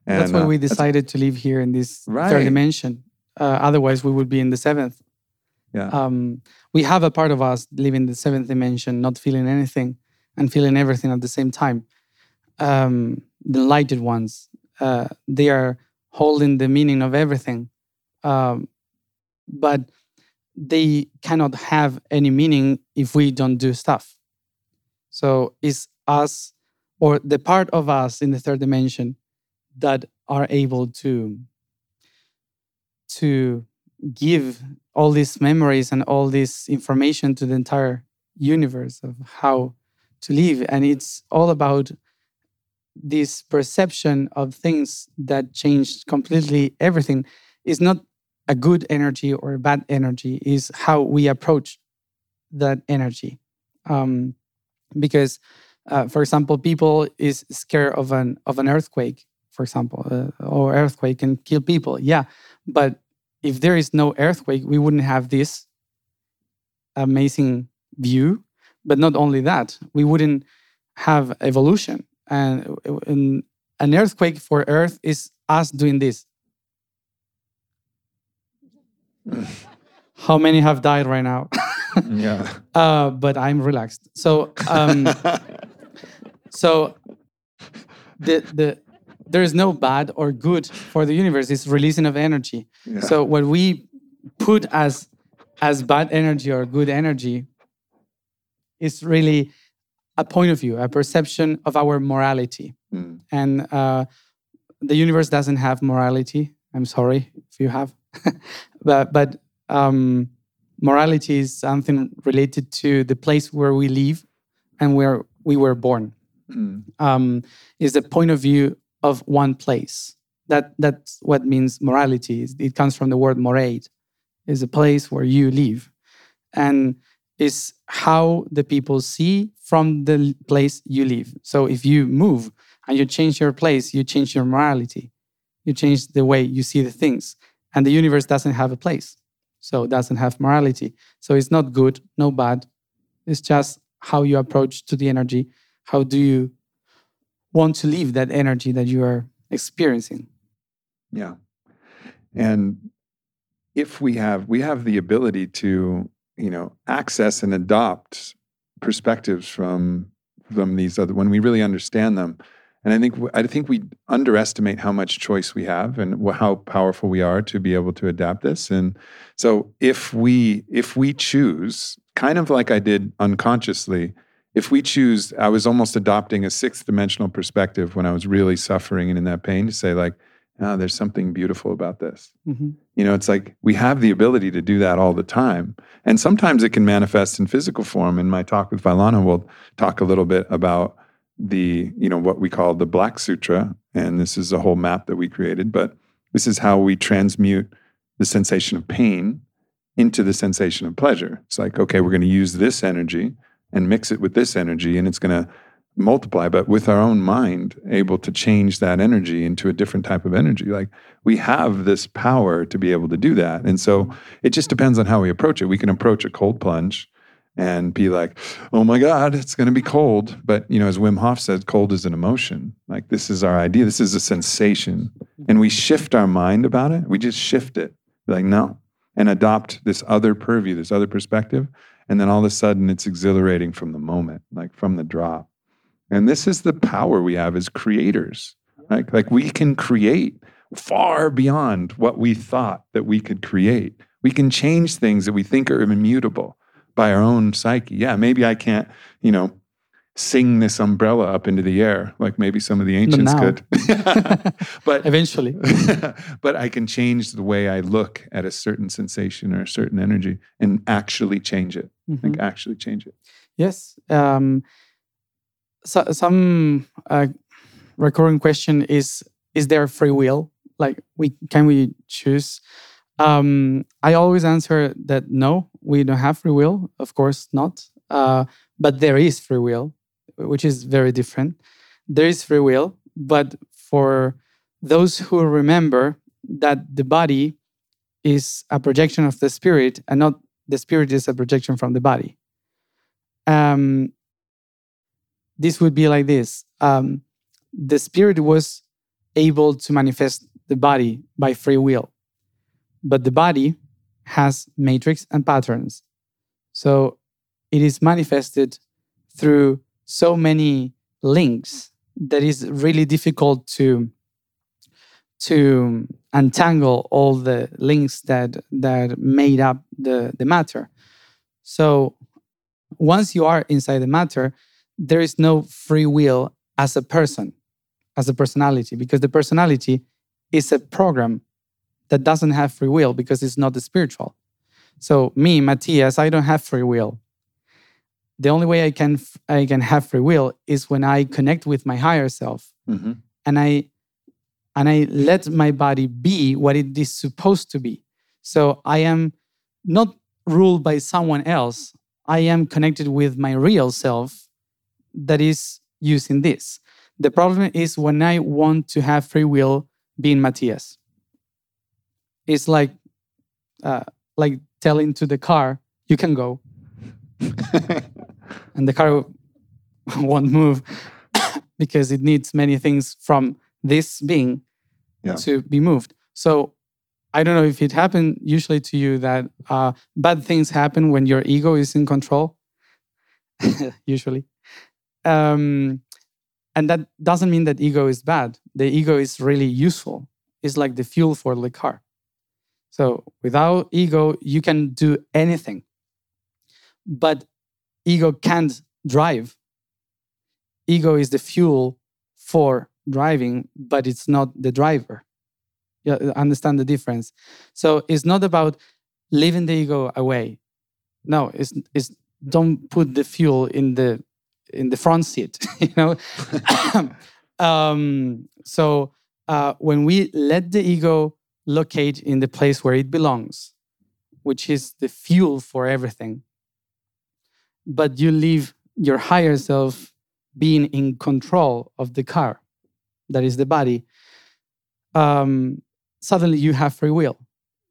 And that's why uh, we decided to live here in this Right. third dimension. Uh, otherwise, we would be in the seventh. Yeah. Um, we have a part of us living in the seventh dimension, not feeling anything and feeling everything at the same time. Um, the lighted ones, uh, they are holding the meaning of everything, um, but they cannot have any meaning if we don't do stuff. So it's us or the part of us in the third dimension that are able to to give all these memories and all this information to the entire universe of how to live. And it's all about this perception of things that change completely everything. Is not a good energy or a bad energy is how we approach that energy. Um, because uh, for example people is scared of an of an earthquake for example uh, or earthquake can kill people yeah. But if there is no earthquake we wouldn't have this amazing view. But not only that we wouldn't have evolution. And, and an earthquake for earth is us doing this. How many have died right now? Yeah. uh, but i'm relaxed. So um, so the the there is no bad or good for the universe it's releasing of energy Yeah. so what we put as as bad energy or good energy is really a point of view a perception of our morality Mm. and uh, the universe doesn't have morality i'm sorry if you have but but um, morality is something related to the place where we live and where we were born Mm. um, is the point of view of one place. That that's what means morality. It comes from the word morade, is a place where you live, and is how the people see from the place you live. So if you move and you change your place, you change your morality, you change the way you see the things, and the universe doesn't have a place, so it doesn't have morality. So it's not good, no bad. It's just how you approach to the energy how do you want to leave that energy that you are experiencing Yeah. And if we have we have the ability to, you know, access and adopt perspectives from from these other when we really understand them And I think I think we underestimate how much choice we have and how powerful we are to be able to adapt this. And so if we if we choose, kind of like I did unconsciously, if we choose, I was almost adopting a sixth dimensional perspective when I was really suffering and in that pain to say like, oh, there's something beautiful about this. Mm-hmm. You know, it's like we have the ability to do that all the time. And sometimes it can manifest in physical form. In my talk with Vylana, we'll talk a little bit about the, you know, what we call the Black Sutra. And this is a whole map that we created, but this is how we transmute the sensation of pain into the sensation of pleasure. It's like, okay, we're going to use this energy and mix it with this energy, and it's going to multiply, but with our own mind, able to change that energy into a different type of energy. Like we have this power to be able to do that. And so it just depends on how we approach it. We can approach a cold plunge and be like, oh my God, it's going to be cold. But, you know, as Wim Hof said, cold is an emotion. Like this is our idea, this is a sensation. And we shift our mind about it. We just shift it. Like, no, and adopt this other purview, this other perspective. And then all of a sudden it's exhilarating from the moment, like from the drop. And this is the power we have as creators. Right? Like we can create far beyond what we thought that we could create. We can change things that we think are immutable by our own psyche. Yeah, maybe I can't, you know, sing this umbrella up into the air like maybe some of the ancients could. but eventually. but I can change the way I look at a certain sensation or a certain energy and actually change it. Mm-hmm. Like actually change it. Yes. Um, so, some uh, recurring question is is there free will like we can we choose um, i always answer that no we don't have free will of course not uh, but there is free will which is very different. There is free will but for those who remember that the body is a projection of the spirit and not the spirit is a projection from the body. Um, this would be like this. Um, the spirit was able to manifest the body by free will but the body has matrix and patterns. So it is manifested through so many links that is really difficult to to untangle all the links that that made up the the matter so once you are inside the matter there is no free will as a person, as a personality, because the personality is a program that doesn't have free will because it's not the spiritual. So me, Matías, I don't have free will. The only way I can I can have free will is when I connect with my higher self, mm-hmm. and I and I let my body be what it is supposed to be. So I am not ruled by someone else. I am connected with my real self that is using this. The problem is when I want to have free will being Matías. It's like uh, like telling to the car, you can go. and the car won't move because it needs many things from this being yeah. to be moved. So I don't know if it happened usually to you that uh, bad things happen when your ego is in control. usually, um, and that doesn't mean that ego is bad. The ego is really useful. It's like the fuel for the car. So without ego, you can do anything. But ego can't drive. Ego is the fuel for driving, but it's not the driver. You understand the difference? So it's not about leaving the ego away. No, it's, it's don't put the fuel in the in the front seat you know um, so uh, when we let the ego locate in the place where it belongs which is the fuel for everything but you leave your higher self being in control of the car that is the body. Um, suddenly you have free will.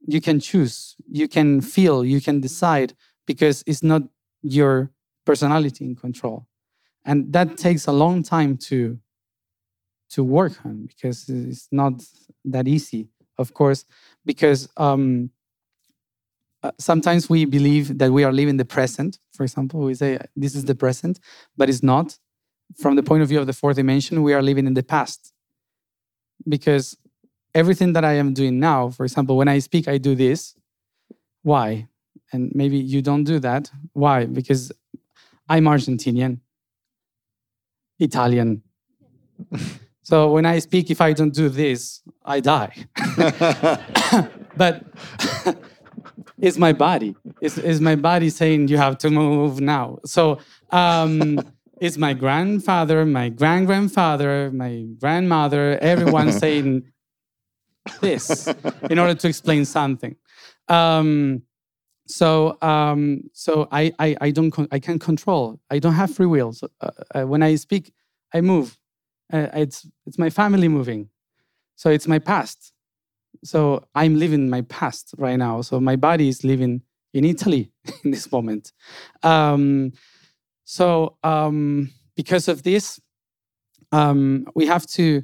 You can choose. You can feel. You can decide because it's not your personality in control. And that takes a long time to to work on because it's not that easy of course because um, uh, sometimes we believe that we are living the present for example we say this is the present but it's not from the point of view of the fourth dimension, we are living in the past. Because everything that I am doing now, for example, when I speak, I do this. Why? And maybe you don't do that. Why? Because I'm Argentinian, Italian. so when I speak, if I don't do this, I die. but it's my body. It's, it's my body saying you have to move now. So um, it's my grandfather, my grand grandfather, my grandmother, everyone saying this in order to explain something. Um, so um, so I, I I don't I can't control. I don't have free will. So, uh, uh, when I speak, I move. Uh, it's it's my family moving. So it's my past. So I'm living my past right now. So my body is living in Italy in this moment. Um, so um, because of this, um, we have to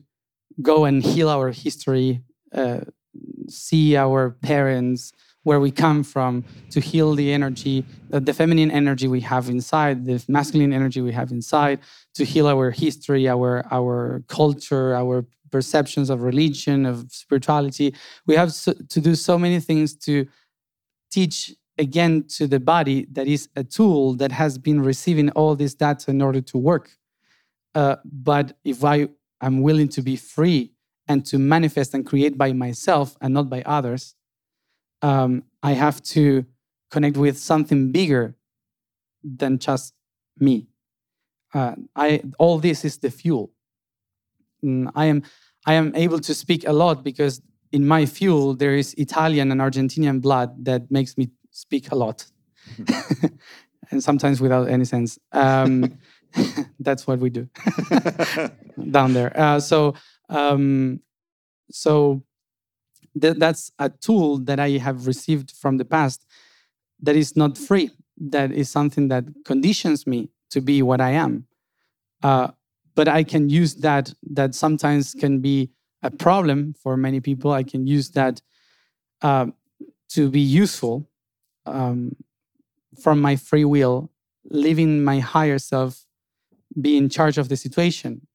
go and heal our history, uh, see our parents, where we come from, to heal the energy, the, the feminine energy we have inside, the masculine energy we have inside, to heal our history, our our culture, our perceptions of religion, of spirituality. We have so, to do so many things to teach again to the body that is a tool that has been receiving all this data in order to work. Uh, but if I am willing to be free and to manifest and create by myself and not by others, um, I have to connect with something bigger than just me. Uh, I all this is the fuel. Mm, I am I am able to speak a lot because in my fuel there is Italian and Argentinian blood that makes me speak a lot, and sometimes without any sense. Um, that's what we do down there. Uh, so um, so th- that's a tool that I have received from the past that is not free. That is something that conditions me to be what I am. Uh, but I can use that. That sometimes can be a problem for many people. I can use that uh, to be useful um, from my free will, living my higher self, be in charge of the situation.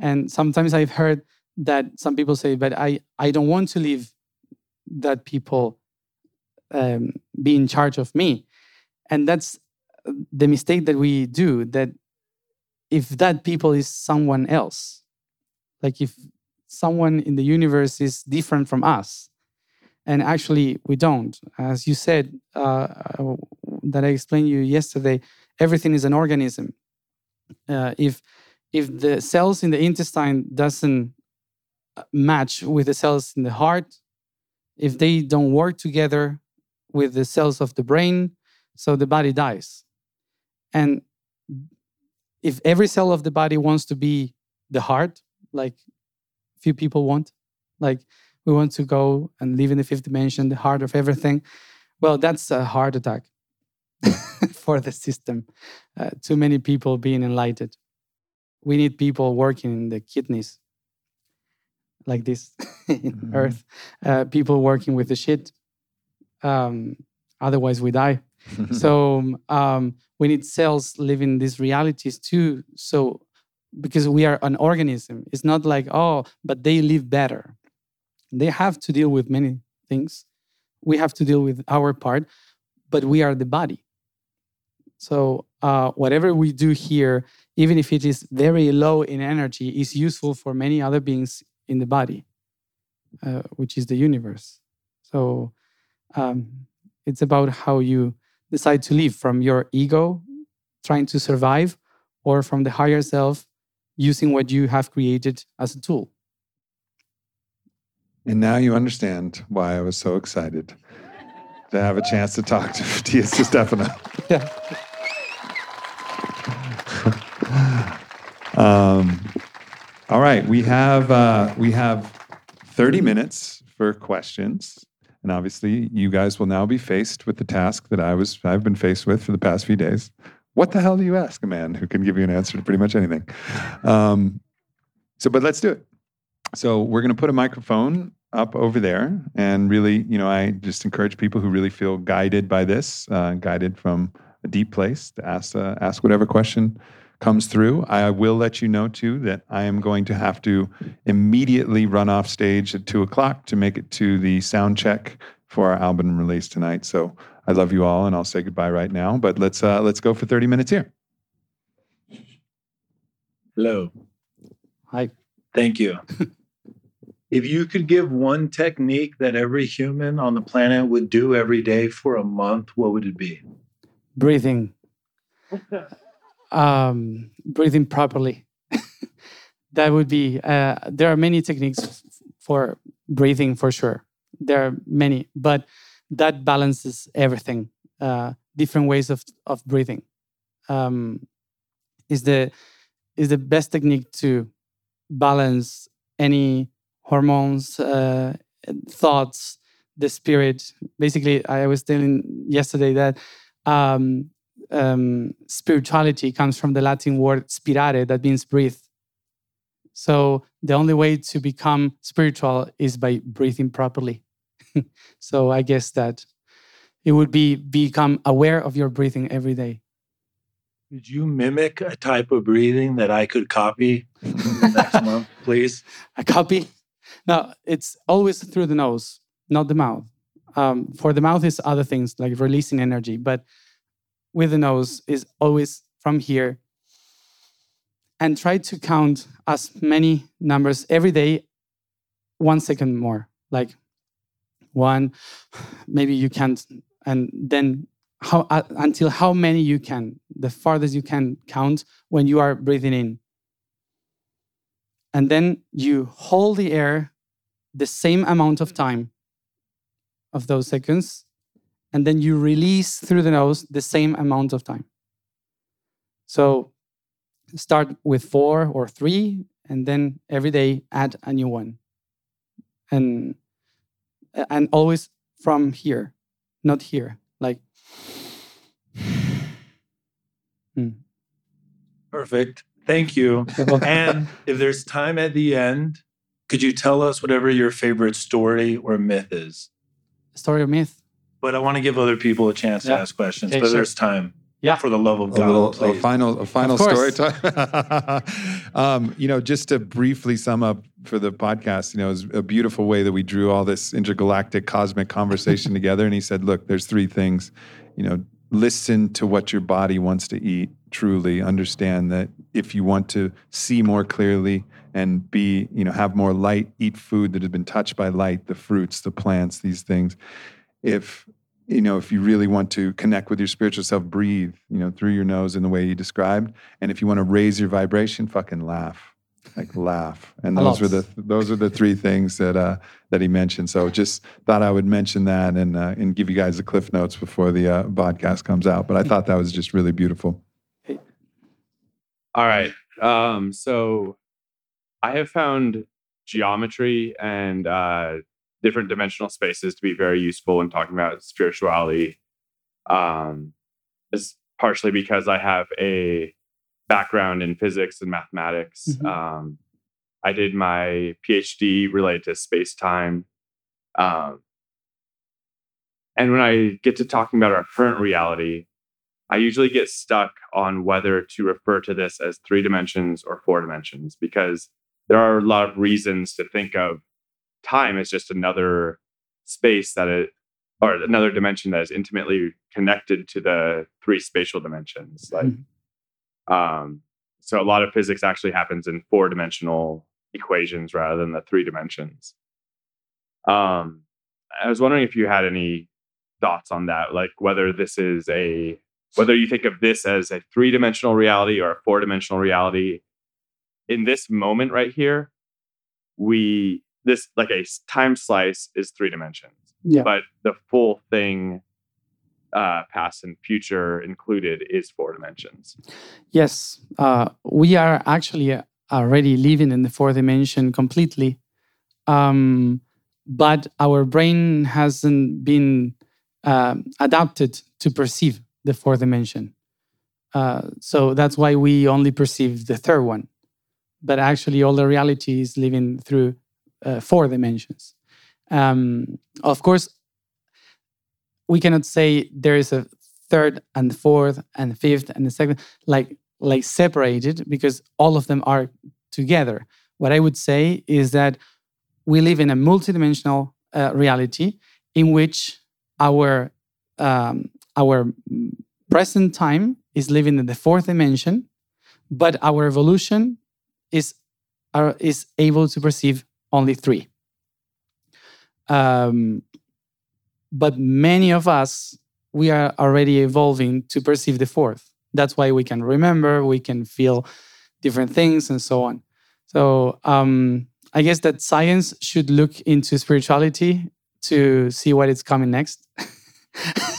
And sometimes I've heard that some people say, "But I I don't want to leave that people um, be in charge of me," and that's the mistake that we do. That if that people is someone else, like if someone in the universe is different from us, and actually we don't. As you said, uh, uh that I explained you yesterday, everything is an organism. Uh, if if the cells in the intestine doesn't uh, match with the cells in the heart, if they don't work together with the cells of the brain, so the body dies. And if every cell of the body wants to be the heart, like few people want, like we want to go and live in the fifth dimension, the heart of everything, well, that's a heart attack for the system. Uh, too many people being enlightened. We need people working in the kidneys, like this in mm-hmm. Earth. Uh, people working with the shit. Um, otherwise, we die. so um, we need cells living these realities too. So because we are an organism, it's not like oh, but they live better. They have to deal with many things. We have to deal with our part, but we are the body. So uh, whatever we do here, even if it is very low in energy, is useful for many other beings in the body, uh, which is the universe. So um, it's about how you decide to live from your ego, trying to survive, or from the higher self, using what you have created as a tool. And now you understand why I was so excited to have a chance to talk to Matías Stefano. Yeah. um, all right, we have uh, we have 30 minutes for questions. And obviously, you guys will now be faced with the task that I was I've been faced with for the past few days. What the hell do you ask a man who can give you an answer to pretty much anything? Um, so, but let's do it. So, we're going to put a microphone up over there, and really, you know, I just encourage people who really feel guided by this, uh, guided from a deep place, to ask uh, ask whatever question comes through. I will let you know too that I am going to have to immediately run off stage at two o'clock to make it to the sound check for our album release tonight. So I love you all, and I'll say goodbye right now. But let's uh, let's go for thirty minutes here. Hello. Hi. Thank you. if you could give one technique that every human on the planet would do every day for a month, what would it be? Breathing. um, breathing properly. that would be. Uh, there are many techniques for breathing, for sure. There are many, but that balances everything. Uh, different ways of of breathing um, is the is the best technique to balance any hormones, uh, thoughts, the spirit. Basically, I was telling yesterday that um, um, spirituality comes from the Latin word spirare, that means breathe. So the only way to become spiritual is by breathing properly. so I guess that it would be become aware of your breathing every day. Could you mimic a type of breathing that I could copy next month, please? A copy? No, it's always through the nose, not the mouth. Um, for the mouth is other things like releasing energy, but with the nose is always from here. And try to count as many numbers every day, one second more. Like one, maybe you can't, and then how uh, until how many you can, the farthest you can count when you are breathing in. And then you hold the air the same amount of time of those seconds, and then you release through the nose the same amount of time. So start with four or three, and then every day add a new one. And and always from here, not here. Like hmm. Perfect. Thank you. and if there's time at the end, could you tell us whatever your favorite story or myth is? Story or myth? But I want to give other people a chance yeah. to ask questions, okay, but sure. there's time. Yeah. For the love of God. A, little, please. a final, a final story time. um, you know, just to briefly sum up for the podcast, you know, it was a beautiful way that we drew all this intergalactic cosmic conversation together. And he said, look, there's three things, you know, listen to what your body wants to eat truly understand that if you want to see more clearly and be you know have more light eat food that has been touched by light the fruits the plants these things if you know if you really want to connect with your spiritual self breathe you know through your nose in the way you described. And if you want to raise your vibration fucking laugh. Like laugh. And those were the those are the three things that uh that he mentioned. So just thought i would mention that and uh, and give you guys the cliff notes before the uh, podcast comes out. But i thought that was just really beautiful. All right. Um, so I have found geometry and uh, different dimensional spaces to be very useful in talking about spirituality. Um, is partially because I have a background in physics and mathematics. Mm-hmm. Um, I did my PhD related to space time. Um, and when I get to talking about our current reality, I usually get stuck on whether to refer to this as three dimensions or four dimensions because there are a lot of reasons to think of time is just another space that it or another dimension that is intimately connected to the three spatial dimensions like mm-hmm. um so a lot of physics actually happens in four dimensional equations rather than the three dimensions um i was wondering if you had any thoughts on that like whether this is a whether you think of this as a three dimensional reality or a four dimensional reality, in this moment right here, we, this like a time slice is three dimensions. Yeah. But the full thing, uh, past and future included, is four dimensions. Yes. Uh, we are actually already living in the four dimension completely. Um, but our brain hasn't been um, adapted to perceive the fourth dimension. Uh, so that's why we only perceive the third one. But actually, all the reality is living through uh, four dimensions. Um, of course, we cannot say there is a third and fourth and fifth and the second. Like like separated because all of them are together. What I would say is that we live in a multidimensional uh, reality in which our um, our present time is living in the fourth dimension, but our evolution is are, is able to perceive only three. Um, but many of us we are already evolving to perceive the fourth. That's why we can remember, we can feel different things, and so on. So um, I guess that science should look into spirituality to see what is coming next.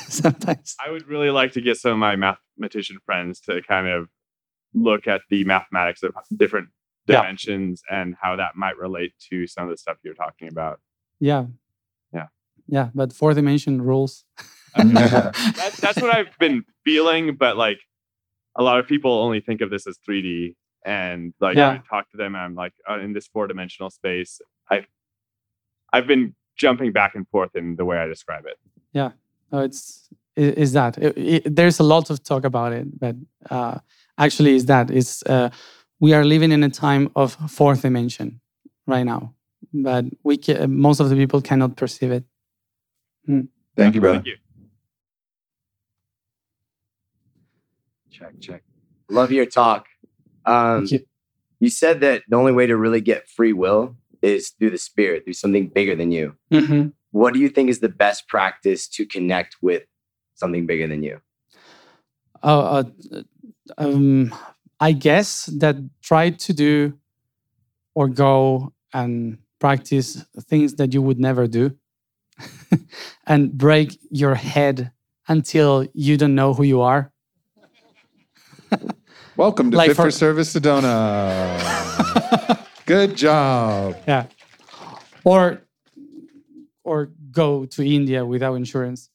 Sometimes I would really like to get some of my mathematician friends to kind of look at the mathematics of different dimensions yeah. and how that might relate to some of the stuff you're talking about. Yeah. Yeah. Yeah. But four dimension rules. that's, that's what I've been feeling. But like a lot of people only think of this as 3D. And like yeah. I talk to them, and I'm like uh, in this four dimensional space. I, I've been jumping back and forth in the way I describe it. Yeah. No, it's is that it, it, there's a lot of talk about it, but uh, actually, is that is uh, we are living in a time of fourth dimension right now, but we can, most of the people cannot perceive it. Hmm. Thank you, brother. Thank you. Check, check. Love your talk. Um, you. you. said that the only way to really get free will is through the spirit, through something bigger than you. Mm-hmm. What do you think is the best practice to connect with something bigger than you? Oh, uh, um, I guess that try to do or go and practice things that you would never do and break your head until you don't know who you are. Welcome to like Fit for, for Service Sedona. Good job. Yeah. Or or go to India without insurance.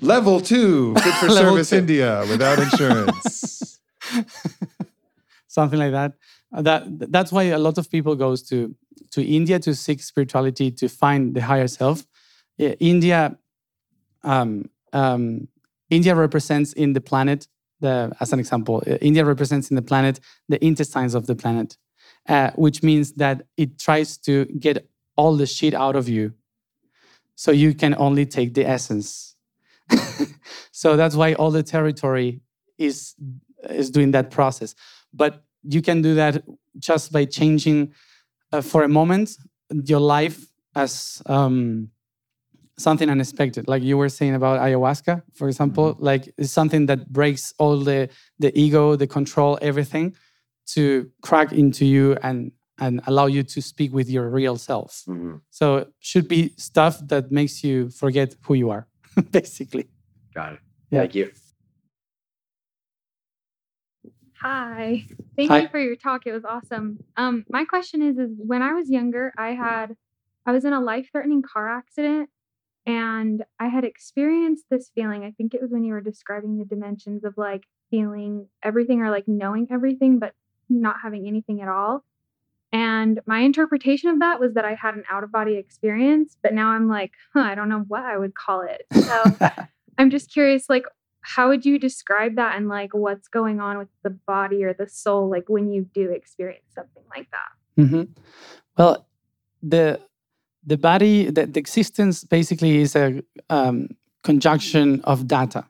Level two, fit for service two. India without insurance. Something like that. Uh, that that's why a lot of people goes to to India to seek spirituality to find the higher self. India, um, um, India represents in the planet the as an example. Uh, India represents in the planet the intestines of the planet, uh, which means that it tries to get all the shit out of you so you can only take the essence. So that's why all the territory is is doing that process. But you can do that just by changing uh, for a moment your life as um, something unexpected like you were saying about ayahuasca for example mm-hmm. like it's something that breaks all the the ego the control everything to crack into you and and allow you to speak with your real self. Mm-hmm. So should be stuff that makes you forget who you are, basically. Got it. Yeah. Thank you. Hi. Thank Hi. you for your talk. It was awesome. Um, my question is is when I was younger, I had I was in a life-threatening car accident and I had experienced this feeling. I think it was when you were describing the dimensions of like feeling everything or like knowing everything but not having anything at all. And my interpretation of that was that I had an out of body experience, but now I'm like, huh, I don't know what I would call it. So I'm just curious, like, how would you describe that and like what's going on with the body or the soul, like when you do experience something like that? Mm-hmm. Well, the the body, the, the existence basically is a um, conjunction of data.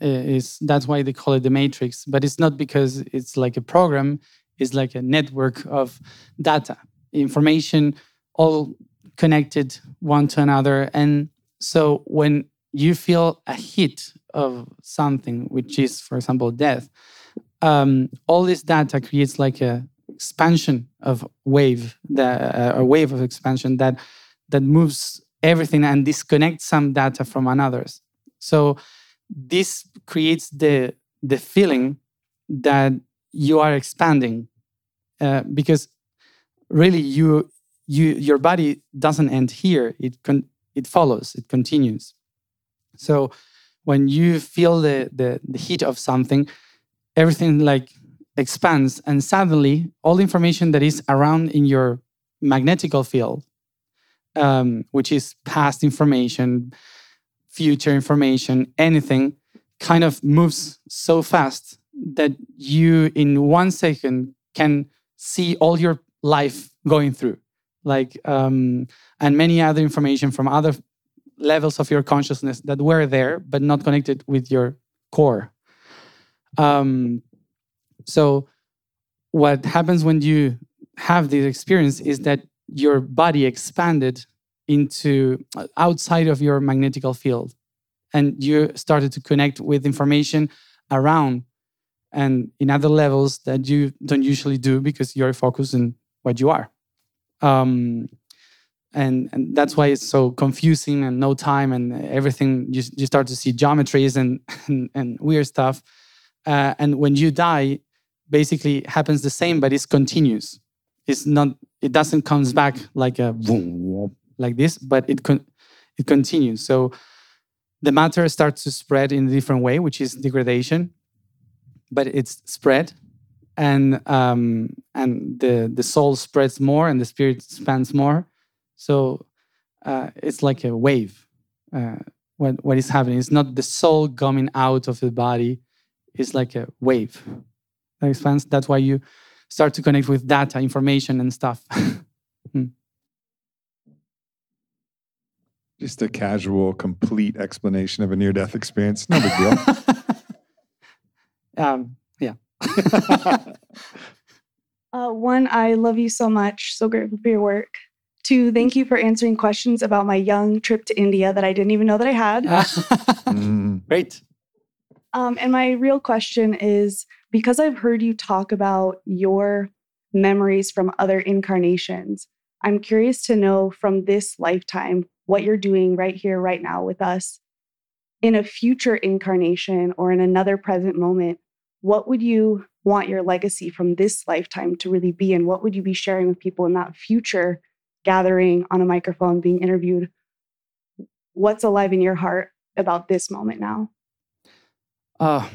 Is that's why they call it the matrix, but it's not because it's like a program is like a network of data, information, all connected one to another. And so when you feel a hit of something, which is, for example, death, um, all this data creates like a expansion of wave, the, uh, a wave of expansion that that moves everything and disconnects some data from another's. So this creates the the feeling that you are expanding uh, because really you you your body doesn't end here. It con- it follows it continues. So when you feel the, the the heat of something everything like expands and suddenly all information that is around in your magnetical field um, which is past information future information anything kind of moves so fast that you in one second can see all your life going through. Like um, and many other information from other levels of your consciousness that were there but not connected with your core. Um, so what happens when you have this experience is that your body expanded into uh, outside of your magnetical field and you started to connect with information around and in other levels that you don't usually do because you're focused on what you are. Um, and, and that's why it's so confusing and no time and everything you, you start to see geometries and, and, and weird stuff. Uh, and when you die basically happens the same but it's continuous. It's not it doesn't comes back like a boom like this but it con- it continues. So the matter starts to spread in a different way which is degradation but it's spread and um, and the the soul spreads more and the spirit expands more. So uh, it's like a wave uh, what what is happening. It's not the soul coming out of the body. It's like a wave that expands. That's why you start to connect with data information and stuff. Hmm. just a casual complete explanation of a near death experience. No big deal um, yeah. uh, one, I love you so much. So grateful for your work. Two, thank you for answering questions about my young trip to India that I didn't even know that I had. mm. Great. Um, and my real question is because I've heard you talk about your memories from other incarnations, I'm curious to know from this lifetime what you're doing right here, right now with us in a future incarnation or in another present moment what would you want your legacy from this lifetime to really be? And what would you be sharing with people in that future gathering on a microphone, being interviewed? What's alive in your heart about this moment now? Uh,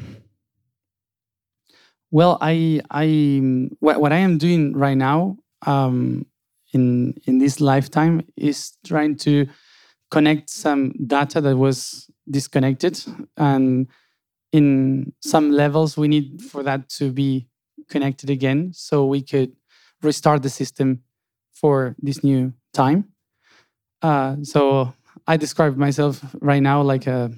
well, I, I, what, what I am doing right now um, in in this lifetime is trying to connect some data that was disconnected and in some levels we need for that to be connected again so we could restart the system for this new time. Uh, so i describe myself right now like a,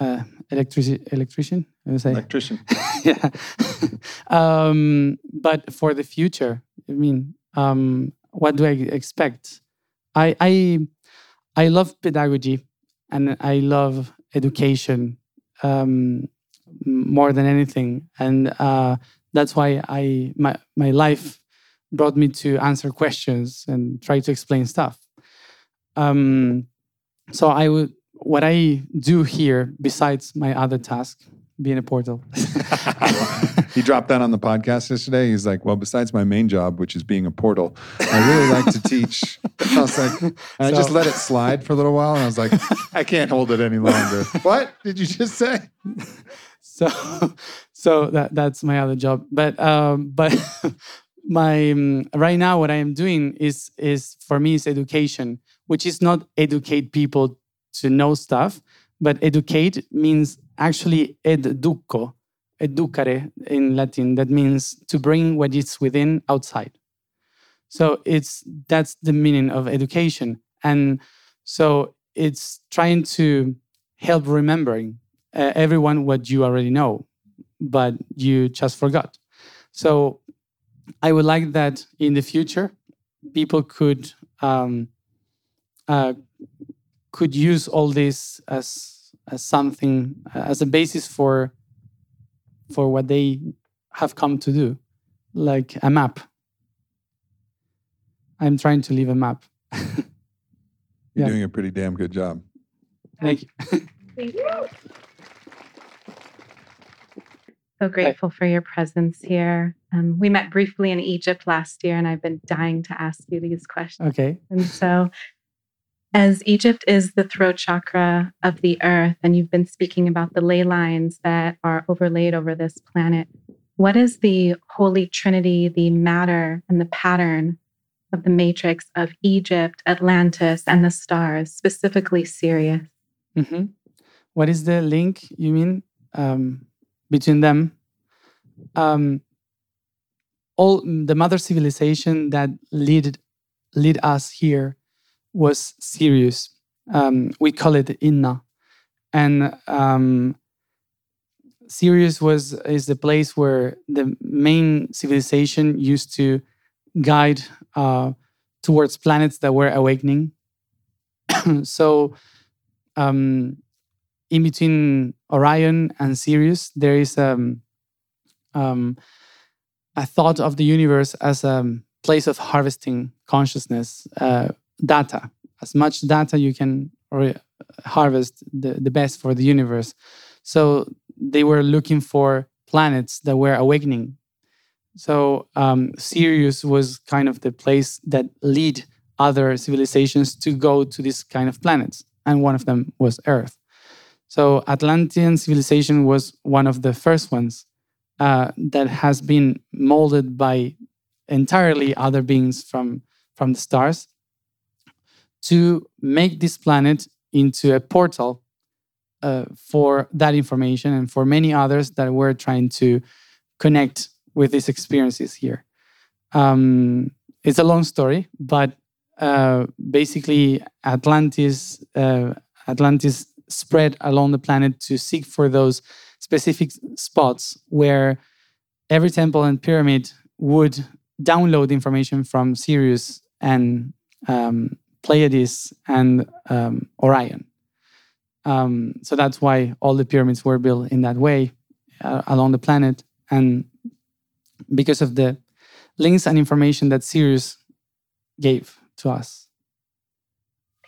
a electric, electrician I say. electrician. Yeah. Um, but for the future i mean um, what do i expect? I i i love pedagogy and i love education. Um, more than anything, and uh, that's why I my my life brought me to answer questions and try to explain stuff. Um, so I would what I do here besides my other task being a portal. he dropped that on the podcast yesterday. He's like, "Well, besides my main job, which is being a portal, I really like to teach." I was like, so, I just let it slide for a little while, and I was like, "I can't hold it any longer." what did you just say? So, so that that's my other job. But um, but my um, right now, what I am doing is is for me is education, which is not educate people to know stuff, but educate means actually educo, educare in Latin. That means to bring what is within outside. So it's that's the meaning of education, and so it's trying to help remembering uh, everyone what you already know, but you just forgot. So I would like that in the future, people could um, uh, could use all this as as something as a basis for for what they have come to do, like a map. I'm trying to leave a map. You're yeah. doing a pretty damn good job. Thank you. Thank you. So grateful for your presence here. Um, we met briefly in Egypt last year, and I've been dying to ask you these questions. Okay. And so as Egypt is the throat chakra of the earth, and you've been speaking about the ley lines that are overlaid over this planet, what is the Holy Trinity, the matter and the pattern of the matrix of Egypt, Atlantis, and the stars, specifically Sirius? Mm-hmm. What is the link, you mean, um, between them? um, all the mother civilization that lead lead us here was Sirius. Um, we call it Inna, and um, Sirius was is the place where the main civilization used to guide uh, towards planets that were awakening. so, um, in between Orion and Sirius, there is um, um, a thought of the universe as a place of harvesting consciousness, uh, data, as much data you can harvest, the, the best for the universe. So they were looking for planets that were awakening. So um, Sirius was kind of the place that lead other civilizations to go to this kind of planets, and one of them was Earth. So Atlantean civilization was one of the first ones uh, that has been molded by entirely other beings from from the stars to make this planet into a portal uh, for that information and for many others that were trying to connect with these experiences here. Um, it's a long story, but uh, basically, Atlantis, uh, Atlantis spread along the planet to seek for those specific spots where every temple and pyramid would download information from Sirius and um, Pleiades and um, Orion. Um, so that's why all the pyramids were built in that way uh, along the planet. And because of the links and information that Sirius gave to us.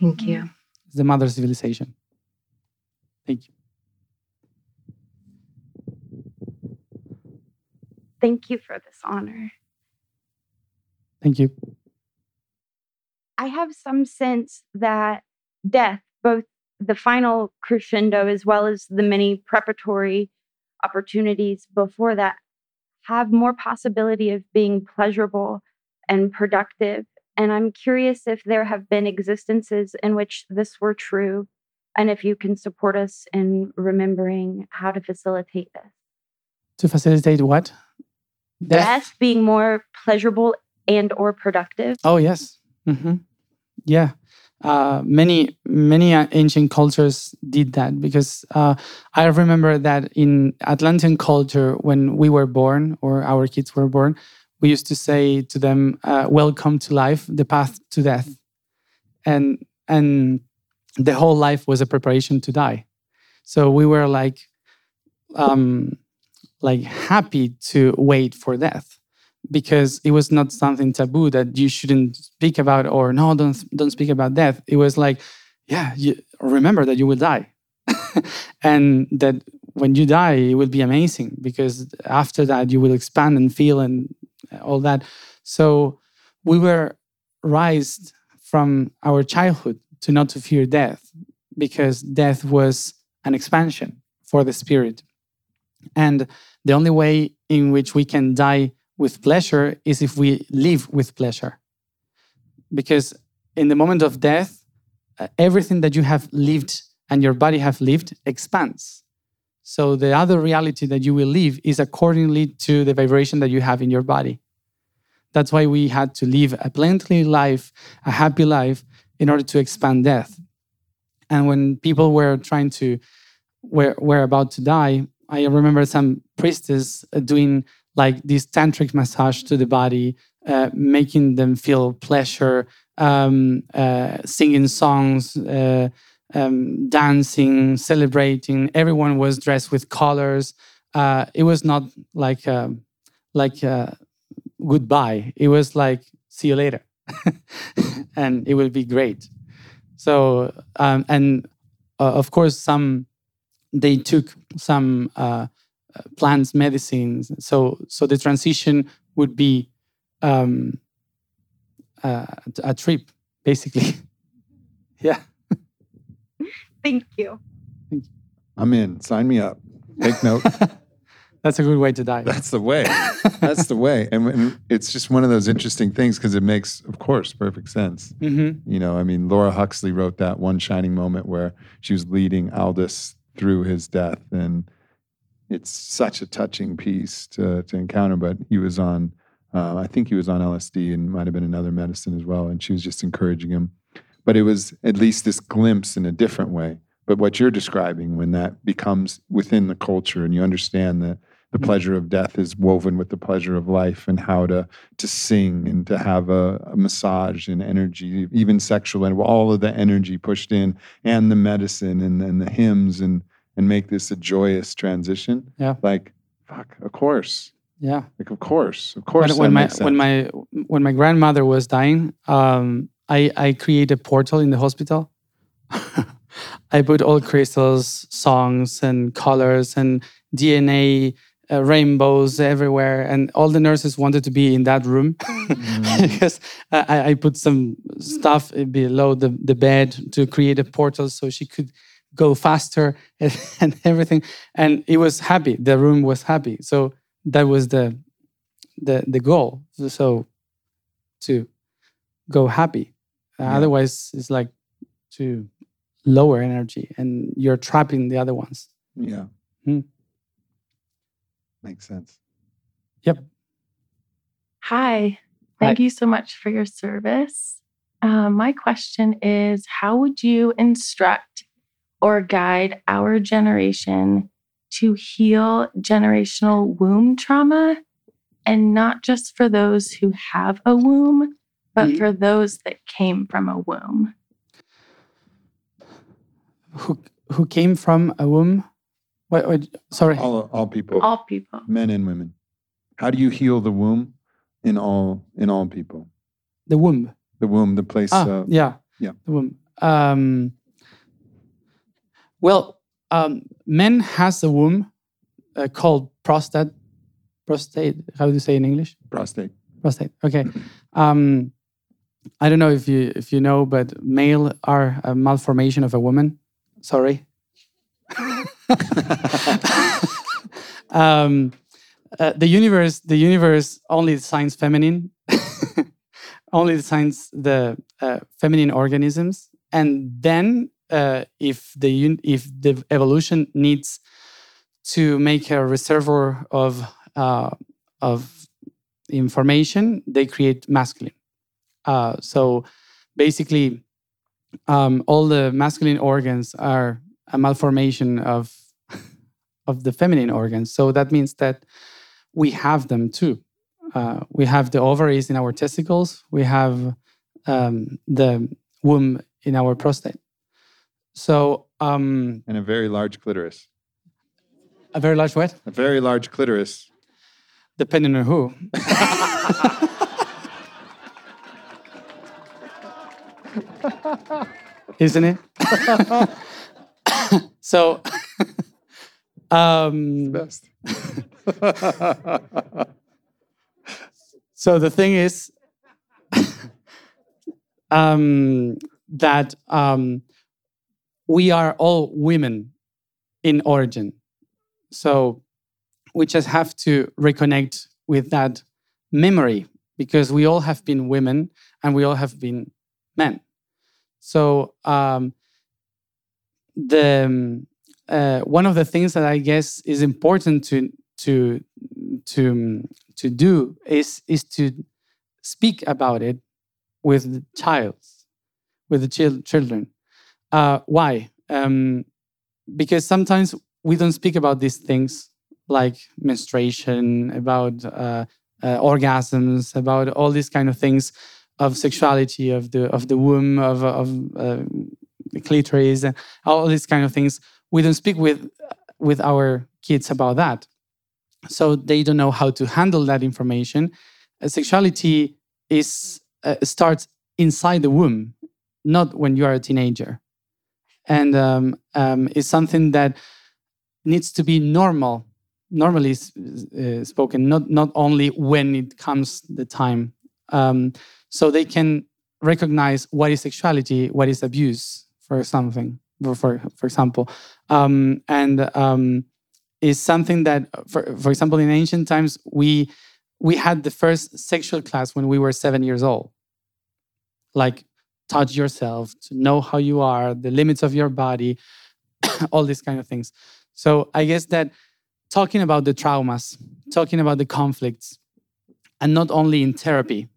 Thank you. It's the mother civilization. Thank you. Thank you for this honor. Thank you. I have some sense that death, both the final crescendo as well as the many preparatory opportunities before that, have more possibility of being pleasurable and productive. And I'm curious if there have been existences in which this were true, and if you can support us in remembering how to facilitate this. To facilitate what? Death, Death being more pleasurable and or productive. Oh yes. Mm-hmm. Yeah. Uh, many many ancient cultures did that because uh, I remember that in Atlantean culture, when we were born or our kids were born, we used to say to them, uh, "Welcome to life, the path to death," and and the whole life was a preparation to die. So we were like, um, like happy to wait for death because it was not something taboo that you shouldn't speak about or no don't don't speak about death. It was like yeah you remember that you will die. And that when you die it will be amazing because after that you will expand and feel and all that. So we were raised from our childhood to not to fear death because death was an expansion for the spirit and the only way in which we can die with pleasure is if we live with pleasure. Because in the moment of death, uh, everything that you have lived and your body have lived expands. So the other reality that you will live is accordingly to the vibration that you have in your body. That's why we had to live a plenty life, a happy life, in order to expand death. And when people were trying to, were, were about to die, I remember some priestess doing like this tantric massage to the body, uh, making them feel pleasure, um, uh, singing songs, uh, um, dancing, celebrating. Everyone was dressed with colors. Uh, it was not like um, like uh, goodbye. It was like see you later, and it will be great. So um, and uh, of course some they took some plants, medicines. So, so the transition would be um, uh, a trip, basically. yeah. Thank you. Thank you. I'm in. Sign me up. Take note. That's a good way to die. That's the way. That's the way. And, and, it's just one of those interesting things because it makes, of course, perfect sense. Mm-hmm. You know, I mean, Laura Huxley wrote that one shining moment where she was leading Aldous through his death. And it's such a touching piece to to encounter. But he was on, uh, I think he was on LSD and might have been another medicine as well, and she was just encouraging him. But it was at least this glimpse in a different way. But what you're describing, when that becomes within the culture, and you understand that the mm-hmm. pleasure of death is woven with the pleasure of life, and how to to sing and to have a, a massage and energy, even sexual, and all of the energy pushed in, and the medicine and, and the hymns and and make this a joyous transition. Yeah. Like, fuck, of course. Yeah. Like, of course, of course. When, when my when my when my grandmother was dying, um, I I created a portal in the hospital. I put all crystals, songs, and colors, and DNA uh, rainbows everywhere, and all the nurses wanted to be in that room. Mm. because I, I, put some stuff below the, the bed to create a portal so she could go faster and, and everything. And it was happy. The room was happy. So that was the the the goal. So to go happy. Yeah. otherwise it's like to lower energy and you're trapping the other ones. Yeah. Hmm. Makes sense yep hi thank hi. you so much for your service uh, my question is how would you instruct or guide our generation to heal generational womb trauma and not just for those who have a womb, but mm-hmm. for those that came from a womb. Who, who came from a womb? What, what, sorry. All, all people. All people. Men and women. How do you heal the womb in all in all people? The womb. The womb, the place. Ah, uh, yeah. Yeah. The womb. Um, well, um, men has a womb uh, called prostate. Prostate. How do you say in English? Prostate. Prostate. Okay. Um, I don't know if you if you know, but male are a malformation of a woman. Sorry. Um, uh, the universe, the universe only signs feminine, only signs the uh, feminine organisms, and then uh, if the if the evolution needs to make a reservoir of uh, of information, they create masculine. Uh, so basically, um, all the masculine organs are a malformation of of the feminine organs. So that means that we have them too. Uh, we have the ovaries in our testicles. We have um, the womb in our prostate. So, um, and a very large clitoris. A very large what? A very large clitoris. Depending on who. Isn't it? so, um, best. so the thing is um, that um, we are all women in origin. So we just have to reconnect with that memory because we all have been women and we all have been men. So um, the um, uh, one of the things that I guess is important to to to to do is is to speak about it with the child, with the chil- children. Uh, why? Um, because sometimes we don't speak about these things like menstruation, about uh, uh, orgasms, about all these kind of things of sexuality, of the of the womb, of of uh, clitoris, and all these kind of things. We don't speak with with our kids about that, so they don't know how to handle that information. Uh, sexuality is uh, starts inside the womb, not when you are a teenager and um, um, is something that needs to be normal, normally uh, spoken, not not only when it comes the time, um, so they can recognize what is sexuality, what is abuse for something, for for, example, um, and um, is something that, for for example, in ancient times we we had the first sexual class when we were seven years old, like touch yourself, to know how you are, the limits of your body, all these kind of things. So I guess that talking about the traumas, talking about the conflicts, and not only in therapy,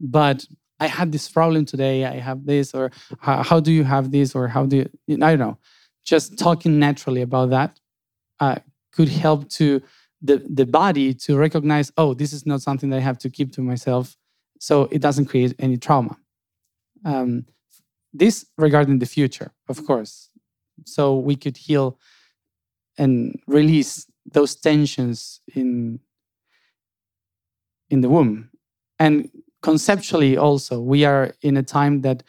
but I had this problem today, I have this, or how, do you have this, or how do you, I don't know. Just talking naturally about that uh, could help to the, the body to recognize, oh, this is not something that I have to keep to myself. So it doesn't create any trauma. Um, this regarding the future, of course. So we could heal and release those tensions in in the womb. And conceptually, also, we are in a time that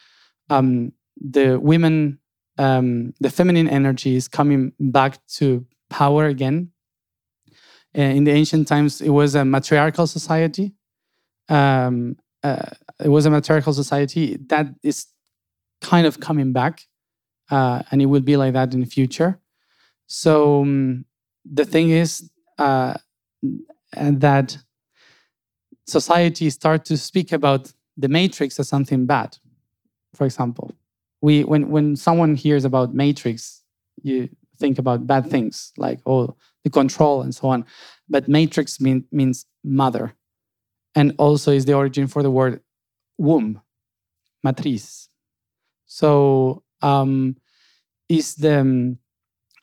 um, the women, um, the feminine energy is coming back to power again. Uh, in the ancient times, it was a matriarchal society. Um, uh, it was a matriarchal society that is kind of coming back, uh, and it will be like that in the future. So um, the thing is uh, that society start to speak about the matrix as something bad. For example, we when when someone hears about matrix, you think about bad things like oh the control and so on. But matrix mean, means mother, and also is the origin for the word womb, matriz. So um, is the um,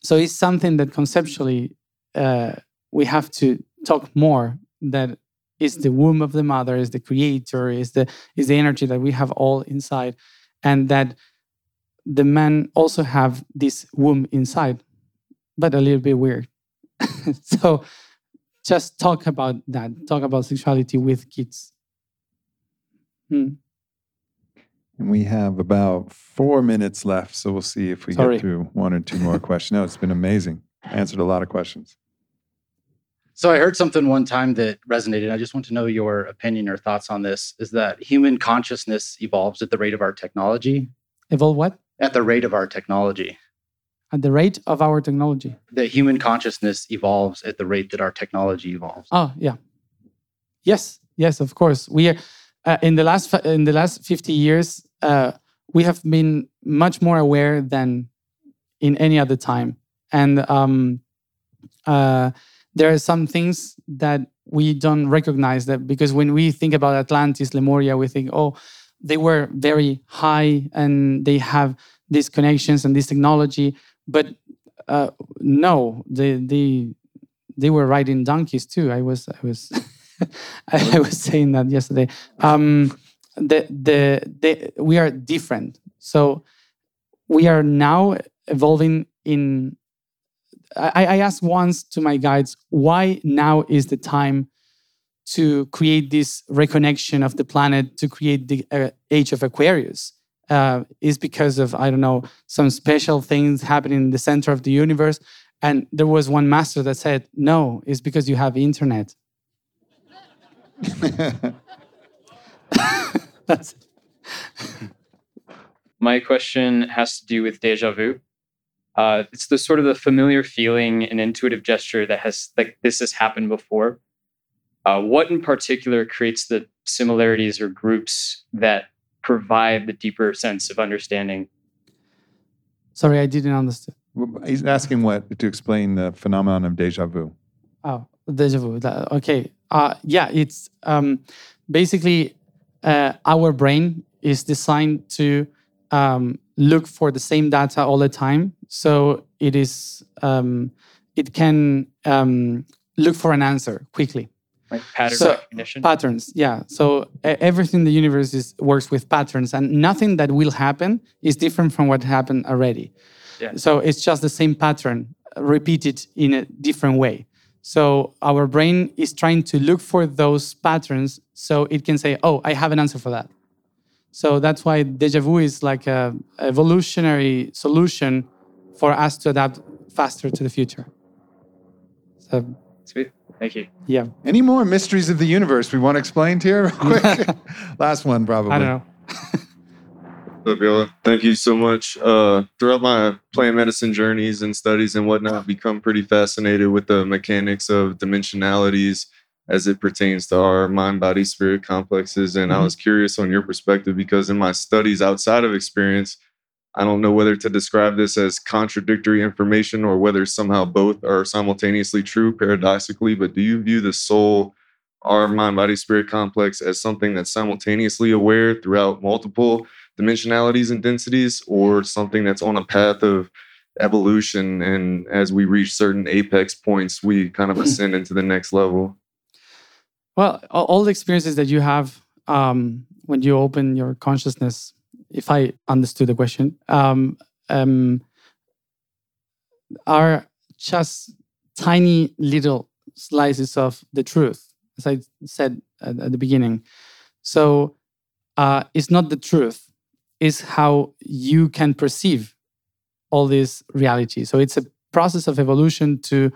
so it's something that conceptually uh, we have to talk more. That is the womb of the mother, is the creator, is the is the energy that we have all inside, and that the men also have this womb inside, but a little bit weird. so just talk about that. Talk about sexuality with kids. Hmm. And we have about four minutes left, so we'll see if we Sorry. get through one or two more questions. No, it's been amazing. Answered a lot of questions. So I heard something one time that resonated. I just want to know your opinion or thoughts on this. Is that human consciousness evolves at the rate of our technology? Evolve what? At the rate of our technology. At the rate of our technology. That human consciousness evolves at the rate that our technology evolves. Oh yeah. Yes, yes, of course. We are uh, in the last in the last 50 years uh, we have been much more aware than in any other time and um, uh, there are some things that we don't recognize that because when we think about atlantis lemuria we think oh they were very high and they have these connections and this technology but uh, no they, they they were riding donkeys too i was i was I was saying that yesterday. Um, the, the, the, we are different. So we are now evolving in. I, I asked once to my guides, why now is the time to create this reconnection of the planet, to create the uh, age of Aquarius? Uh, is because of, I don't know, some special things happening in the center of the universe. And there was one master that said, no, it's because you have internet My question has to do with deja vu. Uh, it's the sort of the familiar feeling and intuitive gesture that has like this has happened before. Uh, what in particular creates the similarities or groups that provide the deeper sense of understanding? Sorry, I didn't understand. He's asking what to explain the phenomenon of deja vu. Oh, deja vu. Okay. Uh, yeah, it's um, basically uh, our brain is designed to um, look for the same data all the time. So it is um, it can um, look for an answer quickly. Like pattern so, recognition. Patterns, yeah. So everything in the universe is works with patterns, and nothing that will happen is different from what happened already. Yeah. So it's just the same pattern repeated in a different way. So our brain is trying to look for those patterns so it can say, oh, I have an answer for that. So that's why deja vu is like a evolutionary solution for us to adapt faster to the future. So sweet. Thank you. Yeah. Any more mysteries of the universe we want explained here real quick? Last one, probably. I don't know. Fabiola, thank you so much. Uh, throughout my plant medicine journeys and studies and whatnot, I've become pretty fascinated with the mechanics of dimensionalities as it pertains to our mind, body, spirit complexes. And mm-hmm. I was curious on your perspective because in my studies outside of experience, I don't know whether to describe this as contradictory information or whether somehow both are simultaneously true paradoxically, but do you view the soul, our mind body spirit complex, as something that's simultaneously aware throughout multiple dimensionalities and densities, or something that's on a path of evolution? And as we reach certain apex points, we kind of ascend into the next level? Well, all the experiences that you have um, when you open your consciousness if I understood the question, um, um, are just tiny little slices of the truth, as I said at, at the beginning. So uh, it's not the truth, it's how you can perceive all this reality. So it's a process of evolution to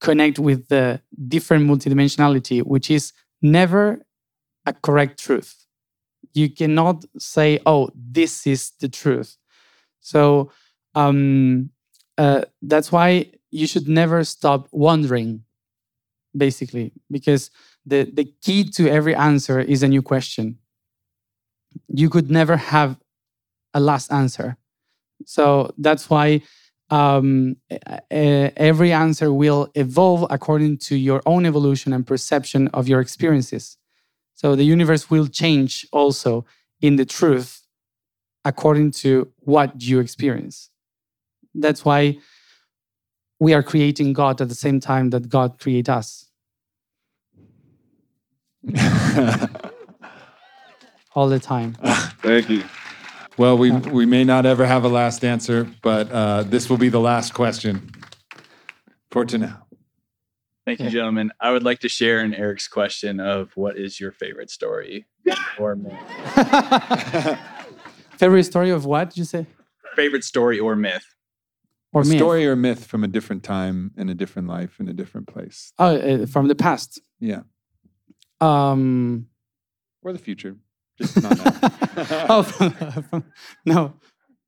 connect with the different multidimensionality, which is never a correct truth you cannot say, "Oh, this is the truth." So um, uh, that's why you should never stop wondering, basically, because the the key to every answer is a new question. You could never have a last answer. So that's why um, every answer will evolve according to your own evolution and perception of your experiences. So the universe will change also in the truth according to what you experience. That's why we are creating God at the same time that God create us. All the time. Thank you. Well, we, we may not ever have a last answer, but uh, this will be the last question for to now. Thank you, gentlemen. I would like to share in Eric's question of what is your favorite story or myth? favorite story of what did you say? Favorite story or myth? Or myth. story or myth from a different time in a different life in a different place. Oh, uh, from the past. Yeah. Um, or the future. Just not oh, no.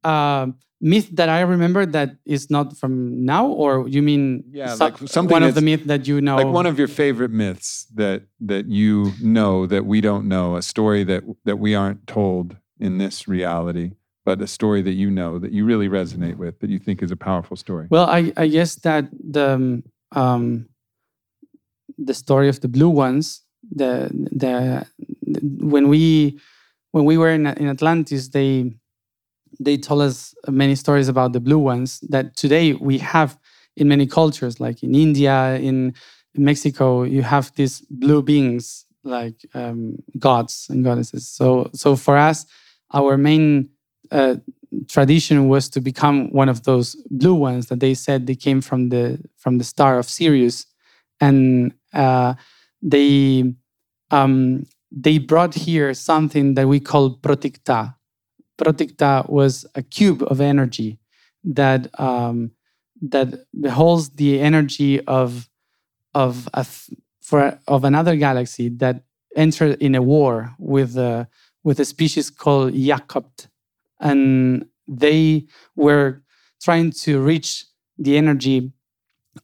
Uh, myth that I remember that is not from now, or you mean yeah, like something one of the myths that you know, like one of your favorite myths that that you know that we don't know, a story that that we aren't told in this reality, but a story that you know that you really resonate with, that you think is a powerful story. Well, I I guess that the um, the story of the blue ones, the, the when we when we were in in Atlantis, they they told us many stories about the blue ones that today we have in many cultures, like in India, in Mexico, you have these blue beings like um, gods and goddesses. So, so for us, our main uh, tradition was to become one of those blue ones that they said they came from the from the star of Sirius, and uh, they um, they brought here something that we call protikta, Pratikta was a cube of energy that um, that beholds the energy of of a for of another galaxy that entered in a war with a with a species called Yakopt, and they were trying to reach the energy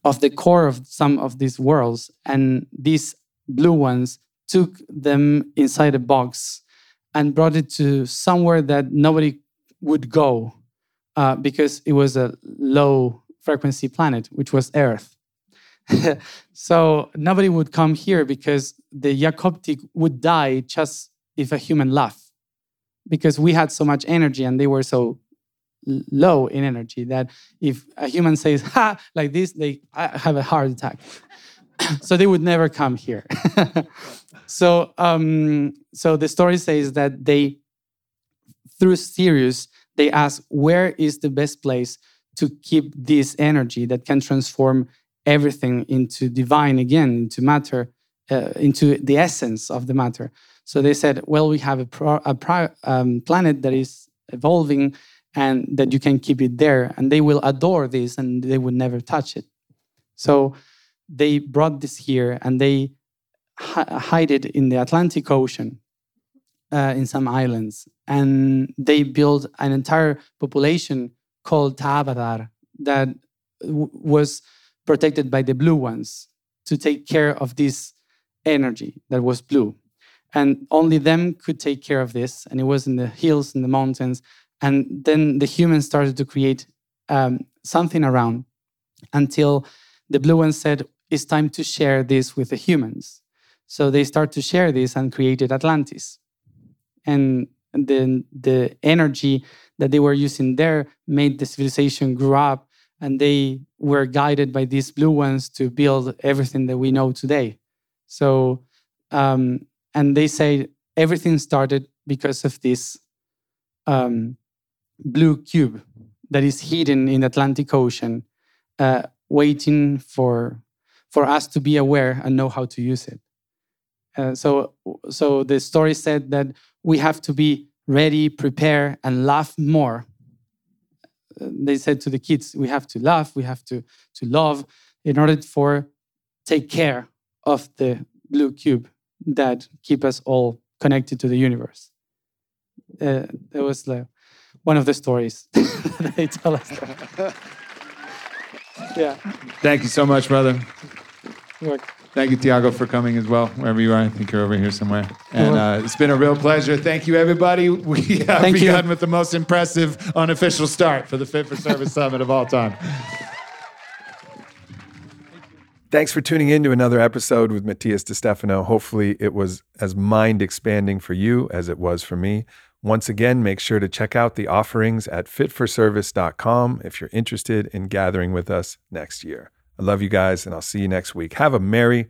of the core of some of these worlds, and these blue ones took them inside a box and brought it to somewhere that nobody would go uh, because it was a low frequency planet, which was Earth. so nobody would come here because the Yakoptik would die just if a human laughed, because we had so much energy and they were so low in energy that if a human says ha like this, they have a heart attack. so they would never come here. so um, so the story says that they through Sirius they ask where is the best place to keep this energy that can transform everything into divine again into matter uh, into the essence of the matter so they said well we have a, pro, a um, planet that is evolving and that you can keep it there and they will adore this and they would never touch it so they brought this here and they hide it in the Atlantic Ocean uh, in some islands. And they built an entire population called Ta'abadar that was protected by the blue ones to take care of this energy that was blue. And only them could take care of this. And it was in the hills and the mountains. And then the humans started to create um, something around until the blue ones said, it's time to share this with the humans. So they start to share this and created Atlantis. And then the energy that they were using there made the civilization grow up and they were guided by these blue ones to build everything that we know today. So, um, and they say everything started because of this um, blue cube that is hidden in the Atlantic Ocean, uh, waiting for for us to be aware and know how to use it. Uh, so, so the story said that we have to be ready, prepare, and laugh more. Uh, they said to the kids, we have to laugh, we have to to love, in order for take care of the blue cube that keep us all connected to the universe. Uh, was like one of the stories they tell us. yeah. Thank you so much, brother. Thank you, Tiago, for coming as well, wherever you are. I think you're over here somewhere. And uh, it's been a real pleasure. Thank you, everybody. We have Thank you. begun with the most impressive unofficial start for the Fit for Service Summit of all time. Thanks for tuning in to another episode with Matías DeStefano. Hopefully, it was as mind expanding for you as it was for me. Once again, make sure to check out the offerings at fitforservice.com if you're interested in gathering with us next year. I love you guys, and I'll see you next week. Have a merry